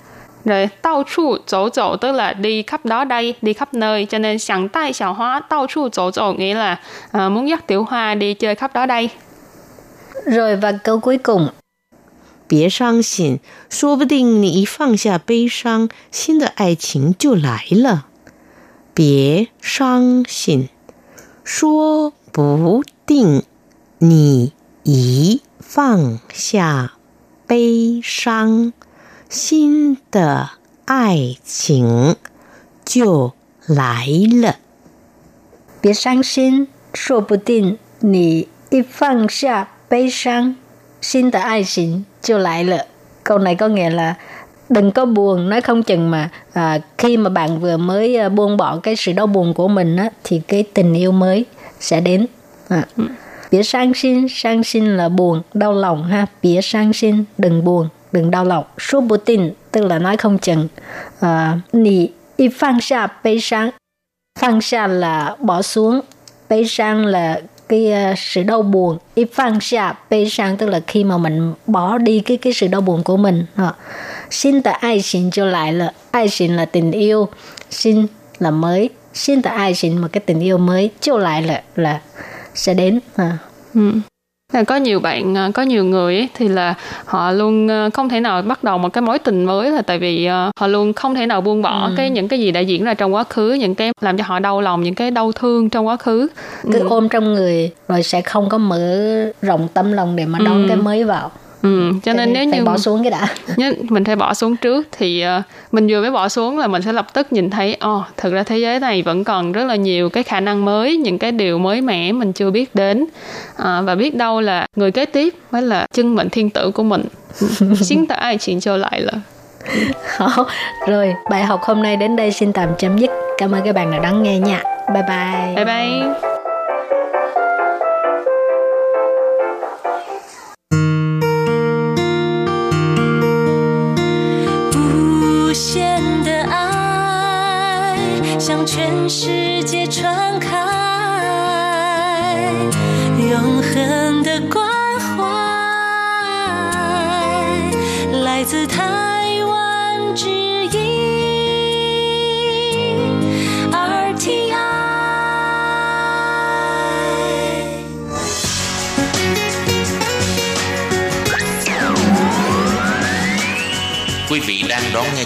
rồi tao chu dỗ dỗ tức là đi khắp đó đây, đi khắp nơi. Cho nên sẵn tay xào hoa tao chu dỗ dỗ nghĩa là à, muốn dắt tiểu hoa đi chơi khắp đó đây. Rồi và câu cuối cùng. 别伤心，说不定你一放下悲伤，新的爱情就来了。别伤心，说不定你一放下悲伤。 新的爱情就来了。别伤心，说不定你一放下悲伤，新的爱情就来了。Câu này có nghĩa là đừng có buồn, nói không chừng mà à, khi mà bạn vừa mới à, buông bỏ cái sự đau buồn của mình á, thì cái tình yêu mới sẽ đến. À. Bỉa sang xin, sang xin là buồn, đau lòng ha. Bỉa sang xin, đừng buồn đừng đau lòng. Số bù tin tức là nói không chừng. À, nì y phang xa bê sang. Phang xa là bỏ xuống. Bê sang là cái uh, sự đau buồn. Y phang xa bê sang tức là khi mà mình bỏ đi cái cái sự đau buồn của mình. À. Xin ta ai xin cho lại là ai xin là tình yêu. Xin là mới. Xin ta ai xin một cái tình yêu mới. Cho lại là là sẽ đến. À. Ừ là có nhiều bạn ờ, có nhiều người ấy, thì là họ luôn ờ, không thể nào bắt đầu một cái mối tình mới là tại vì ờ, họ luôn không thể nào buông bỏ ừ. cái những cái gì đã diễn ra trong quá khứ những cái làm cho họ đau lòng những cái đau thương trong quá khứ cứ ừ. ôm trong người rồi sẽ không có mở rộng tâm lòng để mà đón ừ. cái mới vào Ừ, cho nên nếu như bỏ xuống cái đã. Nhớ, mình phải bỏ xuống trước thì uh, mình vừa mới bỏ xuống là mình sẽ lập tức nhìn thấy ồ oh, thực ra thế giới này vẫn còn rất là nhiều cái khả năng mới những cái điều mới mẻ mình chưa biết đến. Uh, và biết đâu là người kế tiếp mới là chân mệnh thiên tử của mình. Xin ta ai chuyện cho lại là. Rồi bài học hôm nay đến đây xin tạm chấm dứt. Cảm ơn các bạn đã đón nghe nha. Bye bye. Bye bye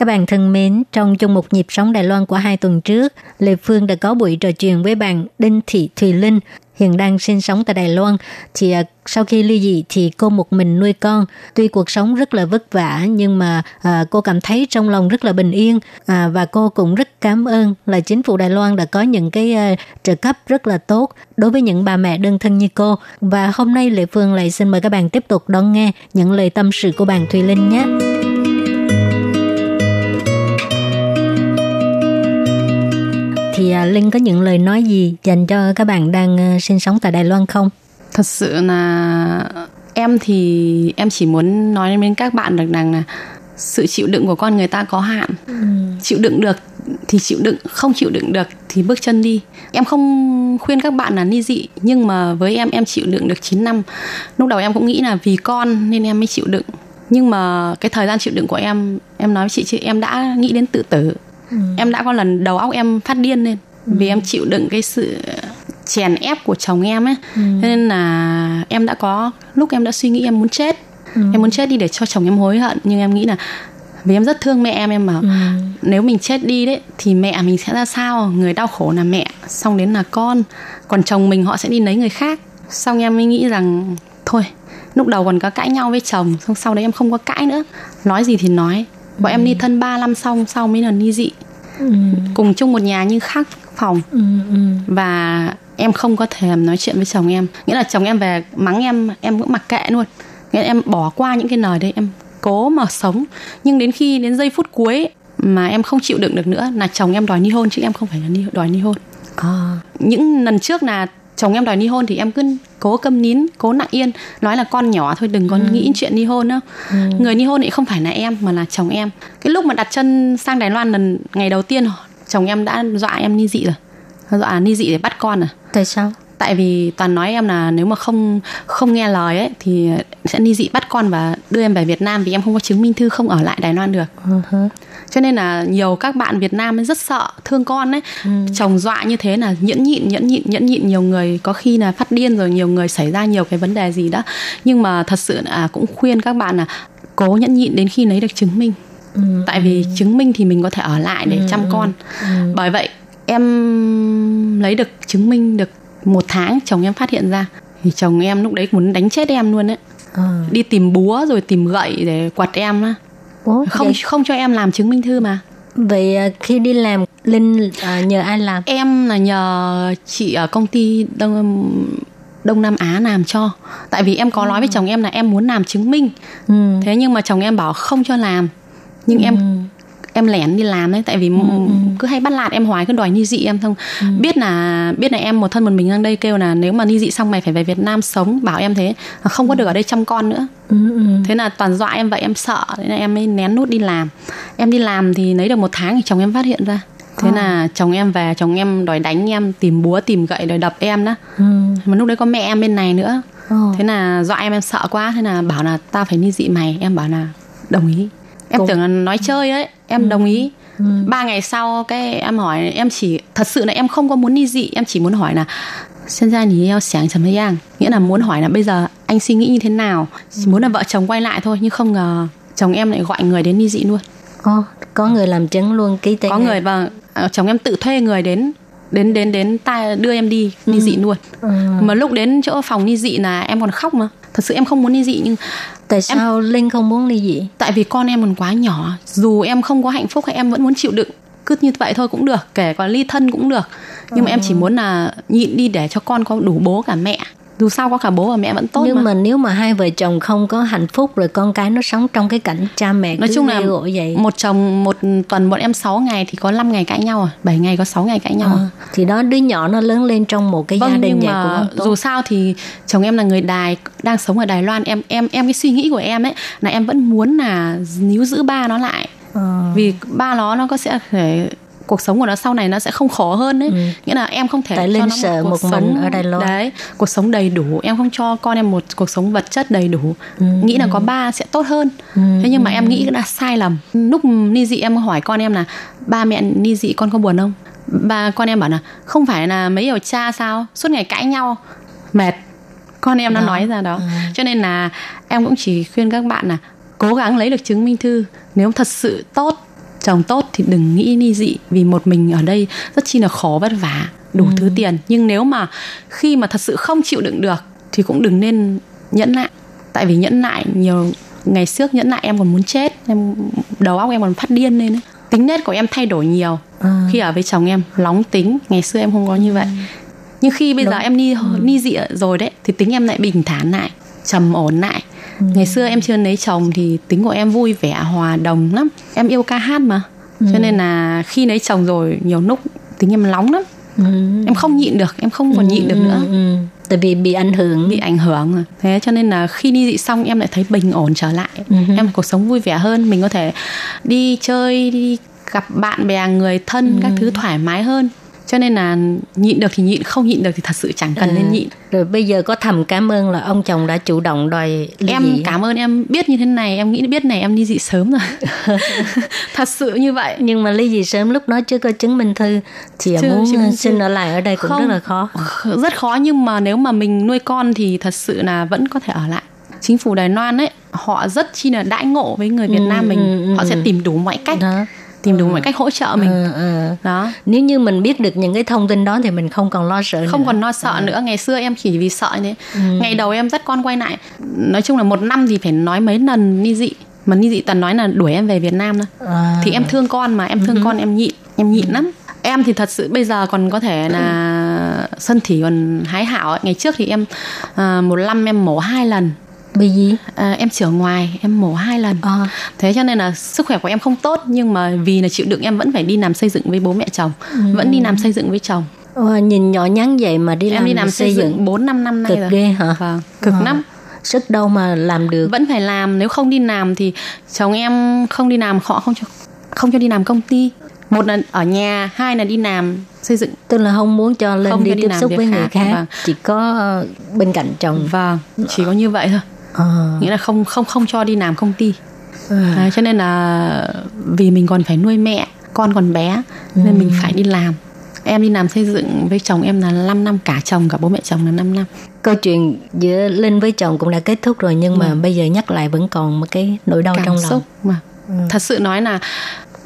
Các bạn thân mến, trong chung một nhịp sống Đài Loan của hai tuần trước, Lê Phương đã có buổi trò chuyện với bạn Đinh Thị Thùy Linh, hiện đang sinh sống tại Đài Loan. Thì à, sau khi ly dị thì cô một mình nuôi con. Tuy cuộc sống rất là vất vả nhưng mà à, cô cảm thấy trong lòng rất là bình yên à, và cô cũng rất cảm ơn là chính phủ Đài Loan đã có những cái à, trợ cấp rất là tốt đối với những bà mẹ đơn thân như cô. Và hôm nay Lệ Phương lại xin mời các bạn tiếp tục đón nghe những lời tâm sự của bạn Thùy Linh nhé. Thì à, Linh có những lời nói gì dành cho các bạn đang à, sinh sống tại Đài Loan không? thật sự là em thì em chỉ muốn nói đến các bạn được rằng là sự chịu đựng của con người ta có hạn. Ừ. chịu đựng được thì chịu đựng không chịu đựng được thì bước chân đi. Em không khuyên các bạn là ly dị nhưng mà với em em chịu đựng được 9 năm. Lúc đầu em cũng nghĩ là vì con nên em mới chịu đựng. Nhưng mà cái thời gian chịu đựng của em em nói với chị chứ em đã nghĩ đến tự tử em đã có lần đầu óc em phát điên lên vì em chịu đựng cái sự chèn ép của chồng em ấy. Ừ. nên là em đã có, lúc em đã suy nghĩ em muốn chết, em muốn chết đi để cho chồng em hối hận. Nhưng em nghĩ là vì em rất thương mẹ em em bảo nếu mình chết đi đấy thì mẹ mình sẽ ra sao? Người đau khổ là mẹ, xong đến là con. Còn chồng mình họ sẽ đi lấy người khác. Xong em mới nghĩ rằng, thôi, lúc đầu còn có cãi nhau với chồng, xong sau đấy em không có cãi nữa. Nói gì thì nói bọn em đi thân 3 năm xong sau mới là ly dị. Cùng chung một nhà nhưng khác phòng. Và em không có thèm nói chuyện với chồng em. Nghĩa là chồng em về mắng em em cũng mặc kệ luôn. Nghĩa là em bỏ qua những cái lời đấy em cố mà sống. Nhưng đến khi đến giây phút cuối mà em không chịu đựng được nữa là chồng em đòi ly hôn chứ em không phải là đòi ly hôn. Những lần trước là chồng em đòi ly hôn thì em cứ cố câm nín cố nặng yên. Nói là con nhỏ thôi đừng có nghĩ chuyện ly hôn nữa người ly hôn thì không phải là em mà là chồng em. Cái lúc mà đặt chân sang đài loan lần ngày đầu tiên chồng em đã dọa em ly dị rồi. Dọa ly dị để bắt con à. Tại sao? Tại vì toàn nói em là nếu mà không không nghe lời ấy thì sẽ ly dị bắt con và đưa em về Việt Nam vì em không có chứng minh thư không ở lại Đài Loan được cho nên là nhiều các bạn Việt Nam ấy rất sợ thương con ấy. Chồng dọa như thế là nhẫn nhịn nhẫn nhịn nhẫn nhịn. Nhiều người có khi là phát điên rồi nhiều người xảy ra nhiều cái vấn đề gì đó. Nhưng mà thật sự là cũng khuyên các bạn là cố nhẫn nhịn đến khi lấy được chứng minh. Tại vì chứng minh thì mình có thể ở lại để chăm con. Bởi vậy em lấy được chứng minh được một tháng chồng em phát hiện ra thì chồng em lúc đấy muốn đánh chết em luôn đấy đi tìm búa rồi tìm gậy để quật em á Ủa, không vậy, không cho em làm chứng minh thư mà. Vậy à, khi đi làm Linh à, nhờ ai làm? em là nhờ chị ở công ty đông đông nam á làm cho. Tại vì em có nói với chồng em là em muốn làm chứng minh. Thế nhưng mà chồng em bảo không cho làm. Nhưng em em lẻn đi làm đấy tại vì m- cứ hay bắt lạt em hoài cứ đòi ni dị em xong. Biết là biết là em một thân một mình sang đây kêu là nếu mà ni dị xong mày phải về Việt Nam sống bảo em thế. Không có được ở đây chăm con nữa. Thế là toàn dọa em vậy em sợ. Thế là em mới nén nút đi làm. Em đi làm thì lấy được một tháng thì chồng em phát hiện ra. Thế là chồng em về chồng em đòi đánh em tìm búa tìm gậy đòi đập em đó. Mà lúc đấy có mẹ em bên này nữa. Thế là dọa em em sợ quá. Thế là bảo là tao phải ni dị mày. Em bảo là đồng ý em Cũng... tưởng nói chơi ấy em ừ. đồng ý ừ. ba ngày sau cái em hỏi em chỉ thật sự là em không có muốn đi dị em chỉ muốn hỏi là sinh ra nhỉ eo sáng chấm hay giang nghĩa là muốn hỏi là bây giờ anh suy nghĩ như thế nào chỉ muốn là vợ chồng quay lại thôi nhưng không ngờ chồng em lại gọi người đến đi dị luôn có có người làm chứng luôn ký tên có này. người vâng à, chồng em tự thuê người đến đến đến đến ta đưa em đi đi ừ. dị luôn ừ. mà lúc đến chỗ phòng đi dị là em còn khóc mà thật sự em không muốn đi dị nhưng tại sao Linh không muốn ly dị? Tại vì con em còn quá nhỏ dù em không có hạnh phúc hay em vẫn muốn chịu đựng cứ như vậy thôi cũng được kể có ly thân cũng được. Nhưng mà em chỉ muốn là nhịn đi để cho con có đủ bố cả mẹ dù sao có cả bố và mẹ vẫn tốt nhưng mà. mà nếu mà hai vợ chồng không có hạnh phúc rồi con cái nó sống trong cái cảnh cha mẹ nói chung là vậy một chồng một tuần bọn em 6 ngày thì có 5 ngày cãi nhau à 7 ngày có 6 ngày cãi nhau à. Ờ, thì đó đứa nhỏ nó lớn lên trong một cái gia vâng đình nhưng vậy cũng mà không dù sao thì chồng em là người đài đang sống ở đài loan em em em cái suy nghĩ của em ấy là em vẫn muốn là níu giữ ba nó lại Ờ. vì ba nó nó có sẽ thể cuộc sống của nó sau này nó sẽ không khổ hơn đấy nghĩa là em không thể Ừ. Tại cho nó sợ cuộc một mình sống ở Đài Loan. đấy cuộc sống đầy đủ. Em không cho con em một cuộc sống vật chất đầy đủ. Nghĩ là có ba sẽ tốt hơn. Thế nhưng mà em nghĩ là sai lầm. Lúc ni dị em hỏi con em là ba mẹ ni dị con có buồn không? Ba con em bảo là không phải là mấy điều cha sao? Suốt ngày cãi nhau. Mệt. Con em nó Đó. nói ra đó. Cho nên là em cũng chỉ khuyên các bạn là cố gắng lấy được chứng minh thư nếu thật sự tốt chồng tốt thì đừng nghĩ ni dị vì một mình ở đây rất chi là khó vất vả đủ thứ tiền. Nhưng nếu mà khi mà thật sự không chịu đựng được thì cũng đừng nên nhẫn nại. Tại vì nhẫn nại nhiều ngày trước nhẫn nại em còn muốn chết em đầu óc em còn phát điên lên ấy. tính nết của em thay đổi nhiều khi ở với chồng em nóng tính ngày xưa em không có như vậy. Nhưng khi bây giờ em ni ni dị rồi đấy thì tính em lại bình thản lại trầm ổn lại ngày xưa em chưa lấy chồng thì tính của em vui vẻ hòa đồng lắm. Em yêu ca hát mà. Cho nên là khi lấy chồng rồi nhiều lúc tính em nóng lắm. Em không nhịn được em không còn nhịn được nữa. ừ. tại vì bị ảnh hưởng. Bị ảnh hưởng rồi. Thế cho nên là khi đi dị xong em lại thấy bình ổn trở lại. Ừ. em cuộc sống vui vẻ hơn mình có thể đi chơi đi gặp bạn bè người thân các Ừ. thứ thoải mái hơn cho nên là nhịn được thì nhịn không nhịn được thì thật sự chẳng cần À, nên nhịn. Rồi bây giờ có thầm cảm ơn là ông chồng đã chủ động đòi ly em dị. cảm ơn em biết như thế này em nghĩ biết này em đi dị sớm rồi. Thật sự như vậy. Nhưng mà ly dị sớm lúc đó chưa có chứng minh thư thì Chưa muốn chứng xin ở lại ở đây cũng Không. rất là khó. rất khó nhưng mà nếu mà mình nuôi con thì thật sự là vẫn có thể ở lại. Chính phủ Đài Loan ấy họ rất chi là đãi ngộ với người Việt Ừ, Nam mình. ừ, họ sẽ ừ. tìm đủ mọi cách. Đó tìm đủ mọi cách hỗ trợ mình Ừ, ừ. đó nếu như mình biết được những cái thông tin đó thì mình không còn lo sợ không nữa. còn lo sợ nữa ngày xưa em chỉ vì sợ thế Ừ. ngày đầu em dắt con quay lại nói chung là một năm thì phải nói mấy lần ni dị mà ni dị tần nói là đuổi em về Việt Nam thôi À. thì em thương con mà em thương Ừ. con em nhịn em nhịn lắm em thì thật sự bây giờ còn có thể là sân thỉ còn hái hảo ấy. ngày trước thì em à, một năm em mổ hai lần Bởi vì à, em chữa ngoài em mổ hai lần. À. thế cho nên là sức khỏe của em không tốt nhưng mà vì là chịu đựng em vẫn phải đi làm xây dựng với bố mẹ chồng. Vẫn đi làm xây dựng với chồng. Wow, nhìn nhỏ nhắn vậy mà đi em làm, đi làm xây dựng 4 5 năm nay cực rồi. ghê hả? Vâng cực Ờ. lắm. Sức đâu mà làm được. Vẫn phải làm nếu không đi làm thì chồng em không đi làm họ không cho không cho đi làm công ty. Một là ở nhà hai là đi làm xây dựng. Tức là không muốn cho lên Không đi cho đi tiếp xúc với người khác, khác vâng. chỉ có ờ, bên cạnh chồng. Vâng chỉ có như vậy thôi Ờ. nghĩa là không không không cho đi làm công ty. Ừ. à, cho nên là vì mình còn phải nuôi mẹ con còn bé Ừ. nên mình phải đi làm. Em đi làm xây dựng với chồng em là 5 năm cả chồng cả bố mẹ chồng là 5 năm. Câu chuyện giữa linh với chồng cũng đã kết thúc rồi nhưng mà bây giờ nhắc lại vẫn còn một cái nỗi đau cảm trong lòng. xúc mà. Thật sự nói là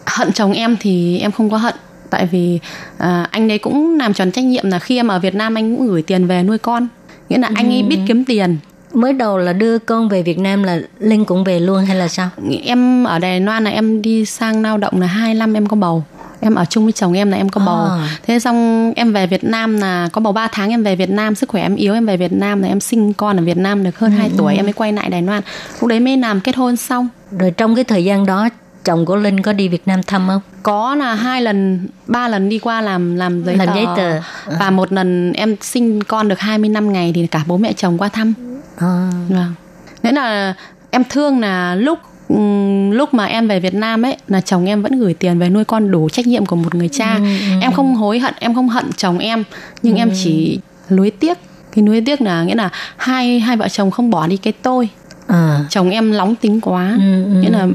hận chồng em thì em không có hận. Tại vì à, anh ấy cũng làm tròn trách nhiệm là khi em ở Việt Nam anh cũng gửi tiền về nuôi con. Nghĩa là anh ấy biết kiếm tiền mới đầu là đưa con về Việt Nam là linh cũng về luôn hay là sao? Em ở Đài Loan là em đi sang lao động là hai năm em có bầu. Em ở chung với chồng em là em có bầu. À. thế xong em về Việt Nam là có bầu 3 tháng em về Việt Nam sức khỏe em yếu em về Việt Nam là em sinh con ở Việt Nam được hơn Ừ, 2 tuổi em mới quay lại Đài Loan. Lúc đấy mới làm kết hôn xong. Rồi trong cái thời gian đó chồng của linh có đi Việt Nam thăm không? Có là hai lần ba lần đi qua làm làm giấy Làm tờ. giấy tờ. và một lần em sinh con được 25 ngày thì cả bố mẹ chồng qua thăm. À. vâng. Nghĩa là em thương là lúc ừm, lúc mà em về Việt Nam ấy là chồng em vẫn gửi tiền về nuôi con đủ trách nhiệm của một người cha. Em không hối hận em không hận chồng em nhưng em chỉ nuối tiếc. Thì nuối tiếc là nghĩa là hai hai vợ chồng không bỏ đi cái tôi. À. chồng em nóng tính quá. Ừ, ừ. nghĩa là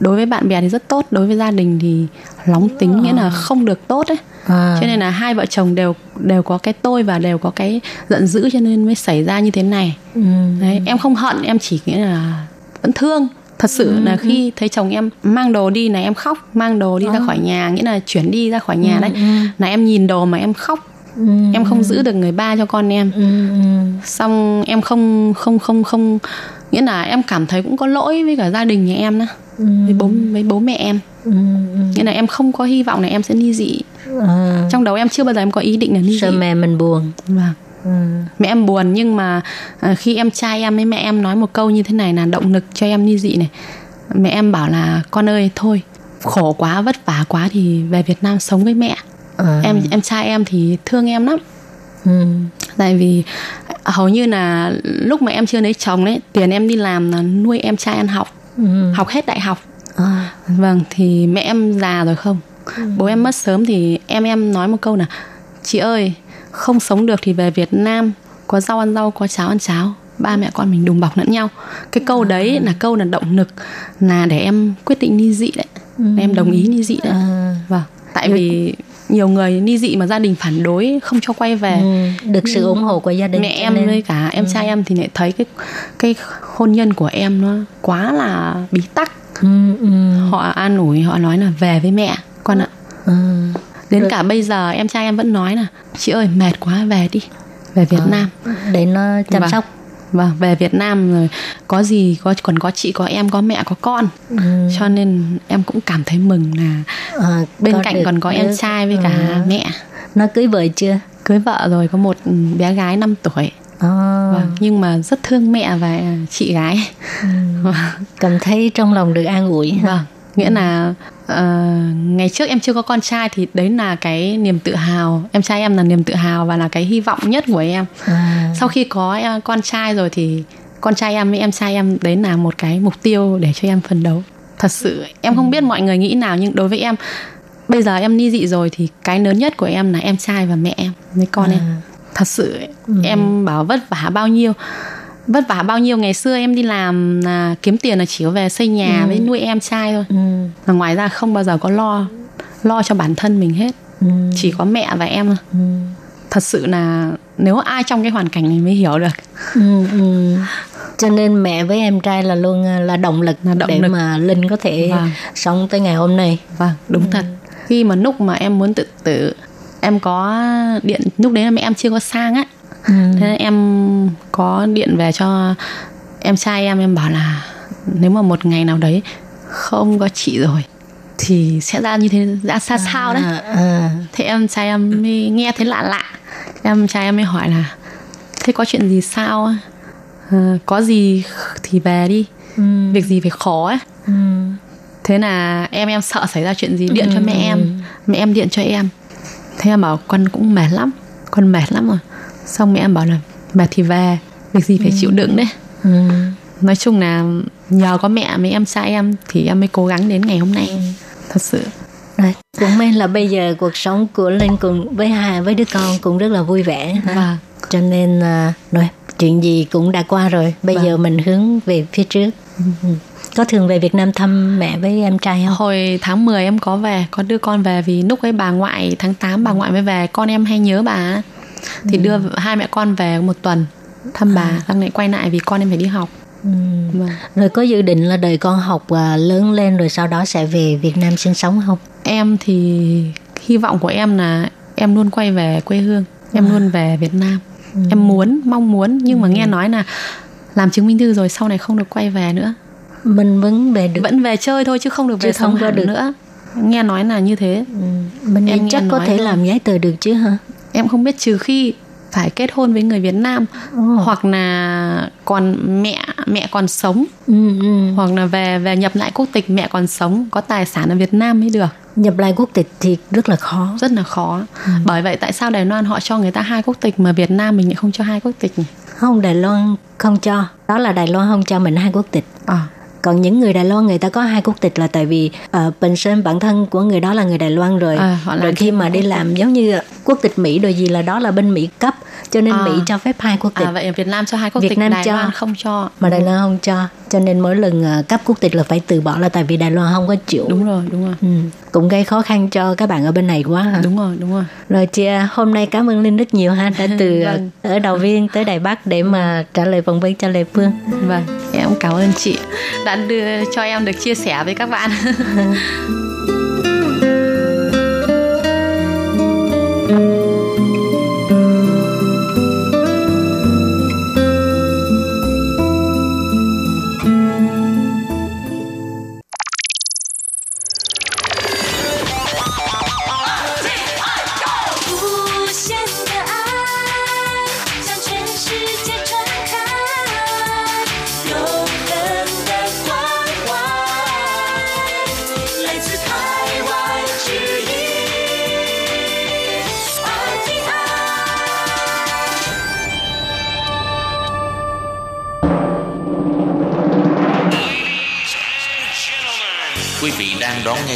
đối với bạn bè thì rất tốt đối với gia đình thì nóng tính nghĩa là không được tốt ấy À. cho nên là hai vợ chồng đều đều có cái tôi và đều có cái giận dữ cho nên mới xảy ra như thế này Ừ. đấy em không hận em chỉ nghĩa là vẫn thương thật sự Ừ, là khi thấy chồng em mang đồ đi là em khóc mang đồ đi ra khỏi nhà nghĩa là chuyển đi ra khỏi nhà Ừ, đấy ừ. là em nhìn đồ mà em khóc Ừ. em không giữ được người ba cho con em Ừ, ừ. xong em không không không không nghĩa là em cảm thấy cũng có lỗi với cả gia đình nhà em nữa Ừ. với bố với bố mẹ em Ừ, ừ. nghĩa là em không có hy vọng là em sẽ ly dị À. trong đầu em chưa bao giờ em có ý định là ly dị sợ mẹ mình buồn vâng Ừ. mẹ em buồn nhưng mà à, khi em trai em với mẹ em nói một câu như thế này là động lực cho em ly dị này mẹ em bảo là con ơi thôi khổ quá vất vả quá thì về Việt Nam sống với mẹ À. em em trai em thì thương em lắm Ừ. tại vì hầu như là lúc mà em chưa lấy chồng đấy tiền em đi làm là nuôi em trai ăn học Ừ. học hết đại học. À. vâng thì mẹ em già rồi không? Bố em mất sớm thì em em nói một câu là chị ơi không sống được thì về Việt Nam có rau ăn rau có cháo ăn cháo. Ba mẹ con mình đùm bọc lẫn nhau. Cái câu đấy là câu là động lực là để em quyết định ly dị đấy. Em đồng ý ly dị đấy. À. vâng tại vì nhiều người ly dị mà gia đình phản đối không cho quay về Ừ. Được sự ủng hộ của gia đình. mẹ em nên- với cả em trai em thì lại thấy cái cái hôn nhân của em nó quá là bí tắc Ừ. Ừ. họ an ủi họ nói là về với mẹ con ạ Ừ. đến cả bây giờ em trai em vẫn nói là chị ơi mệt quá về đi về Việt Nam Để nó chăm Vâng. sóc. Vâng về Việt Nam rồi có gì có còn có chị có em có mẹ có con Ừ. cho nên em cũng cảm thấy mừng là À, bên cạnh còn có em đứa- trai với cả Ừ. mẹ Nó cưới vợ chưa? cưới vợ rồi có một bé gái 5 tuổi À. vâng, nhưng mà rất thương mẹ và chị gái Cảm thấy trong lòng được an ủi. Vâng, nghĩa là ờ, ngày trước em chưa có con trai thì đấy là cái niềm tự hào, em trai em là niềm tự hào và là cái hy vọng nhất của em. À. Sau khi có ờ, con trai rồi thì con trai em với em trai em đấy là một cái mục tiêu để cho em phấn đấu. Thật sự em không biết mọi người nghĩ nào nhưng đối với em bây giờ em ly dị rồi thì cái lớn nhất của em là em trai và mẹ em với con em. Thật sự em bảo vất vả bao nhiêu vất vả bao nhiêu ngày xưa em đi làm là kiếm tiền là chỉ có về xây nhà với nuôi em trai thôi Ừ. và ngoài ra không bao giờ có lo lo cho bản thân mình hết Ừ. chỉ có mẹ và em thôi Ừ. thật sự là nếu ai trong cái hoàn cảnh này mới hiểu được Ừ, ừ. Cho nên mẹ với em trai là luôn à, là động lực Là động để lực. mà Linh có thể Vâng. sống tới ngày hôm nay. vâng đúng thật khi mà lúc mà em muốn tự tử em có điện lúc đấy là mẹ em chưa có sang á Ừ. thế em có điện về cho em trai em em bảo là nếu mà một ngày nào đấy không có chị rồi thì sẽ ra như thế ra xa sao đấy À, à. thế em trai em mới nghe thấy lạ lạ em trai em mới hỏi là thế có chuyện gì sao? Ờ, có gì thì về đi Ừ. việc gì phải khó ấy Ừ. thế là em em sợ xảy ra chuyện gì điện cho mẹ em mẹ em điện cho em thế em bảo con cũng mệt lắm con mệt lắm rồi xong mẹ em bảo là mệt thì về việc gì phải chịu đựng đấy Ừ. nói chung là nhờ có mẹ với em trai em thì em mới cố gắng đến ngày hôm nay thật sự Rồi, cũng may là bây giờ cuộc sống của Linh cùng với hai với đứa con cũng rất là vui vẻ ha. Vâng. Cho nên à, rồi chuyện gì cũng đã qua rồi. Bây Vâng. giờ mình hướng về phía trước. Ừ. Có thường về Việt Nam thăm mẹ với em trai không? Hồi tháng 10 em có về, có đưa con về vì lúc ấy bà ngoại tháng 8 bà ngoại mới về, con em hay nhớ bà. Thì đưa hai mẹ con về một tuần thăm bà, xong lại quay lại vì con em phải đi học. Ừ. Vâng. Rồi có dự định là đợi con học à, lớn lên rồi sau đó sẽ về Việt Nam sinh sống không? Em thì hy vọng của em là em luôn quay về quê hương, em luôn về Việt Nam. Em muốn, mong muốn nhưng mà nghe nói là làm chứng minh thư rồi sau này không được quay về nữa. Mình vẫn về được. Vẫn về chơi thôi chứ không được về Chứ sống không hẳn được. nữa. Nghe nói là như thế. Ừ. Mình Em chắc có nói thể thôi. làm giấy tờ được chứ hả? Em không biết trừ khi phải kết hôn với người Việt Nam Ồ. hoặc là còn mẹ mẹ còn sống Ừ, ừ. hoặc là về về nhập lại quốc tịch mẹ còn sống có tài sản ở Việt Nam mới được Nhập lại quốc tịch thì rất là khó. rất là khó Ừ. bởi vậy tại sao Đài Loan họ cho người ta hai quốc tịch mà Việt Nam mình lại không cho hai quốc tịch nhỉ? Không, Đài Loan không cho. Đó là Đài Loan không cho mình hai quốc tịch. à, Còn những người Đài Loan người ta có hai quốc tịch là tại vì uh, bình sinh bản thân của người đó là người Đài Loan rồi. À, họ rồi khi mà đi làm giống như quốc tịch Mỹ rồi gì là đó là bên Mỹ cấp cho nên À. Mỹ cho phép hai quốc tịch. à vậy Việt Nam cho hai quốc Việt tịch Nam Đài cho. Loan không cho mà Đài Loan không cho cho nên mỗi lần ờ, cấp quốc tịch là phải từ bỏ là tại vì Đài Loan không có chịu đúng rồi đúng rồi. Ừ. cũng gây khó khăn cho các bạn ở bên này quá ha. Đúng rồi đúng rồi. Rồi chị à, hôm nay cảm ơn Linh rất nhiều ha đã từ ờ, Vâng. ở đầu viên tới Đài Bắc để mà trả lời phỏng vấn cho Lê Phương. Vâng em cảm ơn chị đã đưa cho em được chia sẻ với các bạn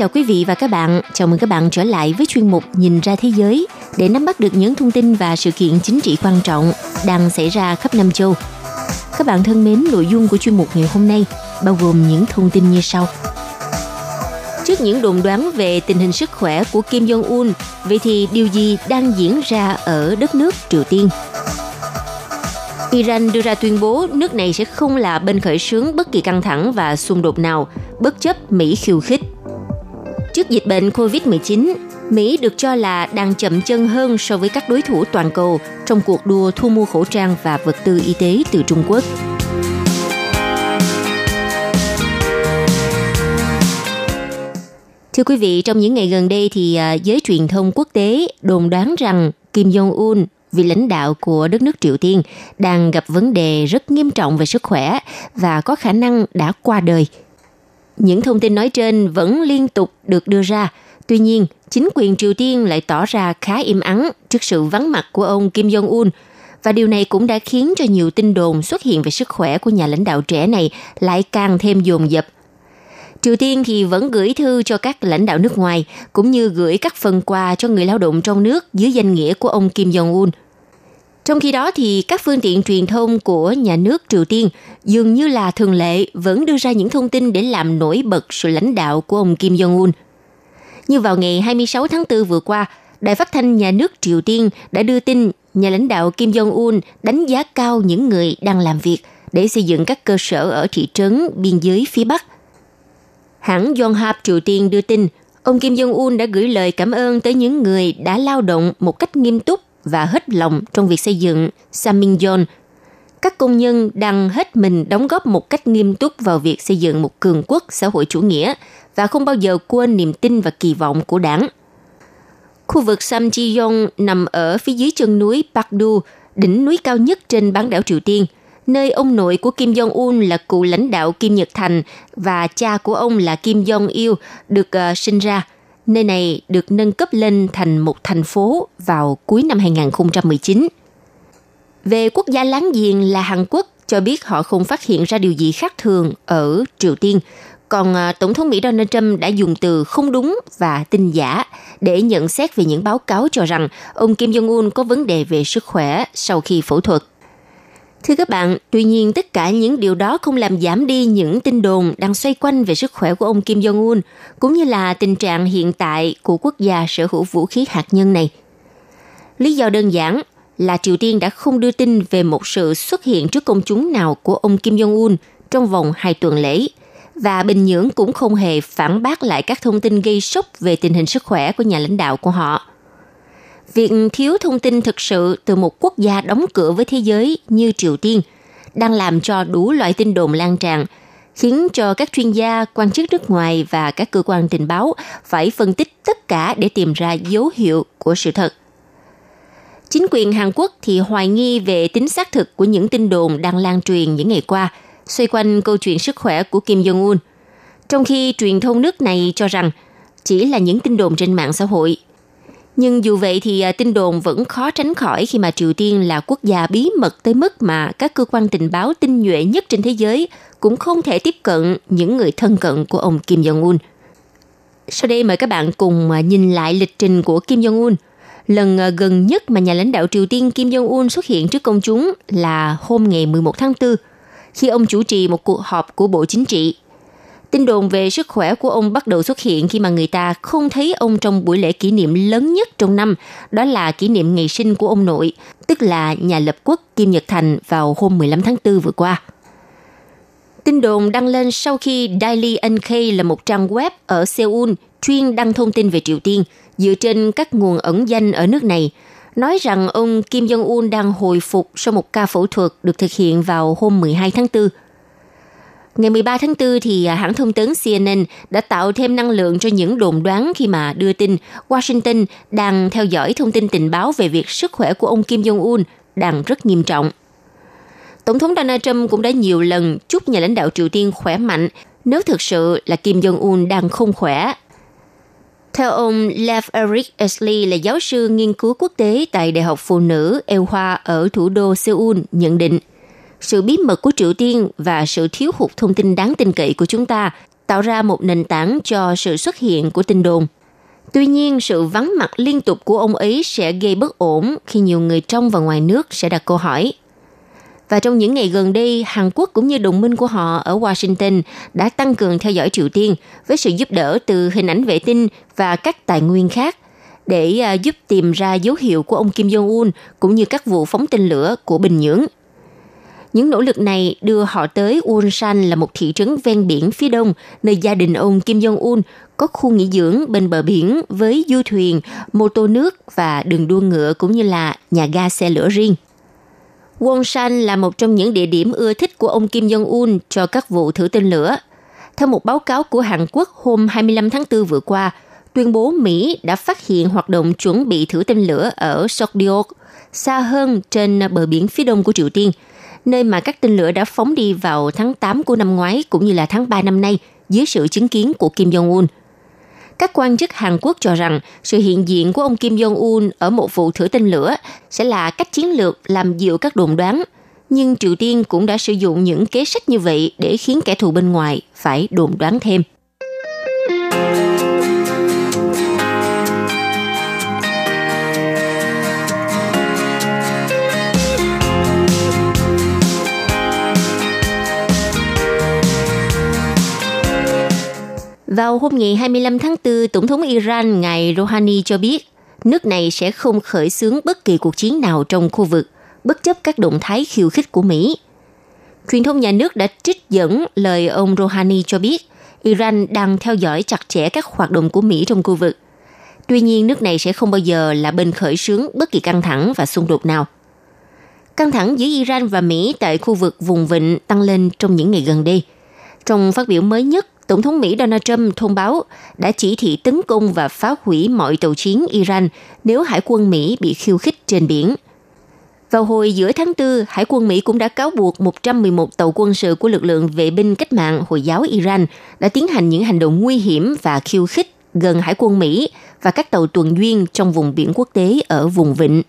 chào quý vị và các bạn. Chào mừng các bạn trở lại với chuyên mục Nhìn ra thế giới để nắm bắt được những thông tin và sự kiện chính trị quan trọng đang xảy ra khắp năm châu. Các bạn thân mến, nội dung của chuyên mục ngày hôm nay bao gồm những thông tin như sau. Trước những đồn đoán về tình hình sức khỏe của Kim Jong-un, vậy thì điều gì đang diễn ra ở đất nước Triều Tiên? Iran đưa ra tuyên bố nước này sẽ không là bên khởi xướng bất kỳ căng thẳng và xung đột nào, bất chấp Mỹ khiêu khích. Trước dịch bệnh COVID-19, Mỹ được cho là đang chậm chân hơn so với các đối thủ toàn cầu trong cuộc đua thu mua khẩu trang và vật tư y tế từ Trung Quốc. Thưa quý vị, trong những ngày gần đây thì à, giới truyền thông quốc tế đồn đoán rằng Kim Jong-un, vị lãnh đạo của đất nước Triều Tiên, đang gặp vấn đề rất nghiêm trọng về sức khỏe và có khả năng đã qua đời. Những thông tin nói trên vẫn liên tục được đưa ra, tuy nhiên chính quyền Triều Tiên lại tỏ ra khá im ắng trước sự vắng mặt của ông Kim Jong-un, và điều này cũng đã khiến cho nhiều tin đồn xuất hiện về sức khỏe của nhà lãnh đạo trẻ này lại càng thêm dồn dập – Triều Tiên thì vẫn gửi thư cho các lãnh đạo nước ngoài, cũng như gửi các phần quà cho người lao động trong nước dưới danh nghĩa của ông Kim Jong-un. Trong khi đó thì các phương tiện truyền thông của nhà nước Triều Tiên dường như là thường lệ vẫn đưa ra những thông tin để làm nổi bật sự lãnh đạo của ông Kim Jong-un. Như vào ngày 26 tháng 4 vừa qua, Đài phát thanh nhà nước Triều Tiên đã đưa tin nhà lãnh đạo Kim Jong-un đánh giá cao những người đang làm việc để xây dựng các cơ sở ở thị trấn biên giới phía Bắc – Hãng Yonhap Triều Tiên đưa tin, ông Kim Jong-un đã gửi lời cảm ơn tới những người đã lao động một cách nghiêm túc và hết lòng trong việc xây dựng Saminyon. Các công nhân đang hết mình đóng góp một cách nghiêm túc vào việc xây dựng một cường quốc xã hội chủ nghĩa và không bao giờ quên niềm tin và kỳ vọng của đảng. Khu vực Samjiyong nằm ở phía dưới chân núi Pakdu, đỉnh núi cao nhất trên bán đảo Triều Tiên – nơi ông nội của Kim Jong-un là cựu lãnh đạo Kim Nhật Thành và cha của ông là Kim Jong-il được uh, sinh ra. Nơi này được nâng cấp lên thành một thành phố vào cuối năm 2019. Về quốc gia láng giềng là Hàn Quốc cho biết họ không phát hiện ra điều gì khác thường ở Triều Tiên, còn à, Tổng thống Mỹ Donald Trump đã dùng từ không đúng và tin giả để nhận xét về những báo cáo cho rằng ông Kim Jong-un có vấn đề về sức khỏe sau khi phẫu thuật. Thưa các bạn, tuy nhiên tất cả những điều đó không làm giảm đi những tin đồn đang xoay quanh về sức khỏe của ông Kim Jong-un, cũng như là tình trạng hiện tại của quốc gia sở hữu vũ khí hạt nhân này. Lý do đơn giản là Triều Tiên đã không đưa tin về một sự xuất hiện trước công chúng nào của ông Kim Jong-un trong vòng hai tuần lễ, và Bình Nhưỡng cũng không hề phản bác lại các thông tin gây sốc về tình hình sức khỏe của nhà lãnh đạo của họ – việc thiếu thông tin thực sự từ một quốc gia đóng cửa với thế giới như Triều Tiên đang làm cho đủ loại tin đồn lan tràn, khiến cho các chuyên gia, quan chức nước ngoài và các cơ quan tình báo phải phân tích tất cả để tìm ra dấu hiệu của sự thật. Chính quyền Hàn Quốc thì hoài nghi về tính xác thực của những tin đồn đang lan truyền những ngày qua xoay quanh câu chuyện sức khỏe của Kim Jong-un, trong khi truyền thông nước này cho rằng chỉ là những tin đồn trên mạng xã hội nhưng dù vậy thì à, tin đồn vẫn khó tránh khỏi khi mà Triều Tiên là quốc gia bí mật tới mức mà các cơ quan tình báo tinh nhuệ nhất trên thế giới cũng không thể tiếp cận những người thân cận của ông Kim Jong-un. Sau đây mời các bạn cùng à, nhìn lại lịch trình của Kim Jong-un. Lần à, gần nhất mà nhà lãnh đạo Triều Tiên Kim Jong-un xuất hiện trước công chúng là hôm ngày 11 tháng 4, khi ông chủ trì một cuộc họp của Bộ Chính trị Tin đồn về sức khỏe của ông bắt đầu xuất hiện khi mà người ta không thấy ông trong buổi lễ kỷ niệm lớn nhất trong năm, đó là kỷ niệm ngày sinh của ông nội, tức là nhà lập quốc Kim Nhật Thành vào hôm 15 tháng 4 vừa qua. Tin đồn đăng lên sau khi Daily NK là một trang web ở Seoul chuyên đăng thông tin về Triều Tiên dựa trên các nguồn ẩn danh ở nước này, nói rằng ông Kim Jong-un đang hồi phục sau một ca phẫu thuật được thực hiện vào hôm 12 tháng 4 Ngày 13 tháng 4 thì à, hãng thông tấn CNN đã tạo thêm năng lượng cho những đồn đoán khi mà đưa tin Washington đang theo dõi thông tin tình báo về việc sức khỏe của ông Kim Jong-un đang rất nghiêm trọng. Tổng thống Donald Trump cũng đã nhiều lần chúc nhà lãnh đạo Triều Tiên khỏe mạnh, nếu thực sự là Kim Jong-un đang không khỏe. Theo ông Lev Eric Esley là giáo sư nghiên cứu quốc tế tại Đại học Phụ nữ Eo Hoa ở thủ đô Seoul nhận định – sự bí mật của Triều Tiên và sự thiếu hụt thông tin đáng tin cậy của chúng ta tạo ra một nền tảng cho sự xuất hiện của tin đồn. Tuy nhiên, sự vắng mặt liên tục của ông ấy sẽ gây bất ổn khi nhiều người trong và ngoài nước sẽ đặt câu hỏi. Và trong những ngày gần đây, Hàn Quốc cũng như đồng minh của họ ở Washington đã tăng cường theo dõi Triều Tiên với sự giúp đỡ từ hình ảnh vệ tinh và các tài nguyên khác để à, giúp tìm ra dấu hiệu của ông Kim Jong-un cũng như các vụ phóng tên lửa của Bình Nhưỡng – những nỗ lực này đưa họ tới Ulsan là một thị trấn ven biển phía đông, nơi gia đình ông Kim Jong-un có khu nghỉ dưỡng bên bờ biển với du thuyền, mô tô nước và đường đua ngựa cũng như là nhà ga xe lửa riêng. Wonsan là một trong những địa điểm ưa thích của ông Kim Jong-un cho các vụ thử tên lửa. Theo một báo cáo của Hàn Quốc hôm 25 tháng 4 vừa qua, tuyên bố Mỹ đã phát hiện hoạt động chuẩn bị thử tên lửa ở Sokdiok, xa hơn trên bờ biển phía đông của Triều Tiên – nơi mà các tên lửa đã phóng đi vào tháng 8 của năm ngoái cũng như là tháng 3 năm nay, dưới sự chứng kiến của Kim Jong-un. Các quan chức Hàn Quốc cho rằng sự hiện diện của ông Kim Jong-un ở một vụ thử tên lửa sẽ là cách chiến lược làm dịu các đồn đoán. Nhưng Triều Tiên cũng đã sử dụng những kế sách như vậy để khiến kẻ thù bên ngoài phải đồn đoán thêm. Vào hôm ngày 25 tháng 4, Tổng thống Iran ngài Rouhani cho biết nước này sẽ không khởi xướng bất kỳ cuộc chiến nào trong khu vực, bất chấp các động thái khiêu khích của Mỹ. Truyền thông nhà nước đã trích dẫn lời ông Rouhani cho biết Iran đang theo dõi chặt chẽ các hoạt động của Mỹ trong khu vực. Tuy nhiên, nước này sẽ không bao giờ là bên khởi xướng bất kỳ căng thẳng và xung đột nào. Căng thẳng giữa Iran và Mỹ tại khu vực vùng vịnh tăng lên trong những ngày gần đây. Trong phát biểu mới nhất Tổng thống Mỹ Donald Trump thông báo đã chỉ thị tấn công và phá hủy mọi tàu chiến Iran nếu hải quân Mỹ bị khiêu khích trên biển. Vào hồi giữa tháng 4, Hải quân Mỹ cũng đã cáo buộc 111 tàu quân sự của lực lượng vệ binh cách mạng Hồi giáo Iran đã tiến hành những hành động nguy hiểm và khiêu khích gần Hải quân Mỹ và các tàu tuần duyên trong vùng biển quốc tế ở vùng vịnh.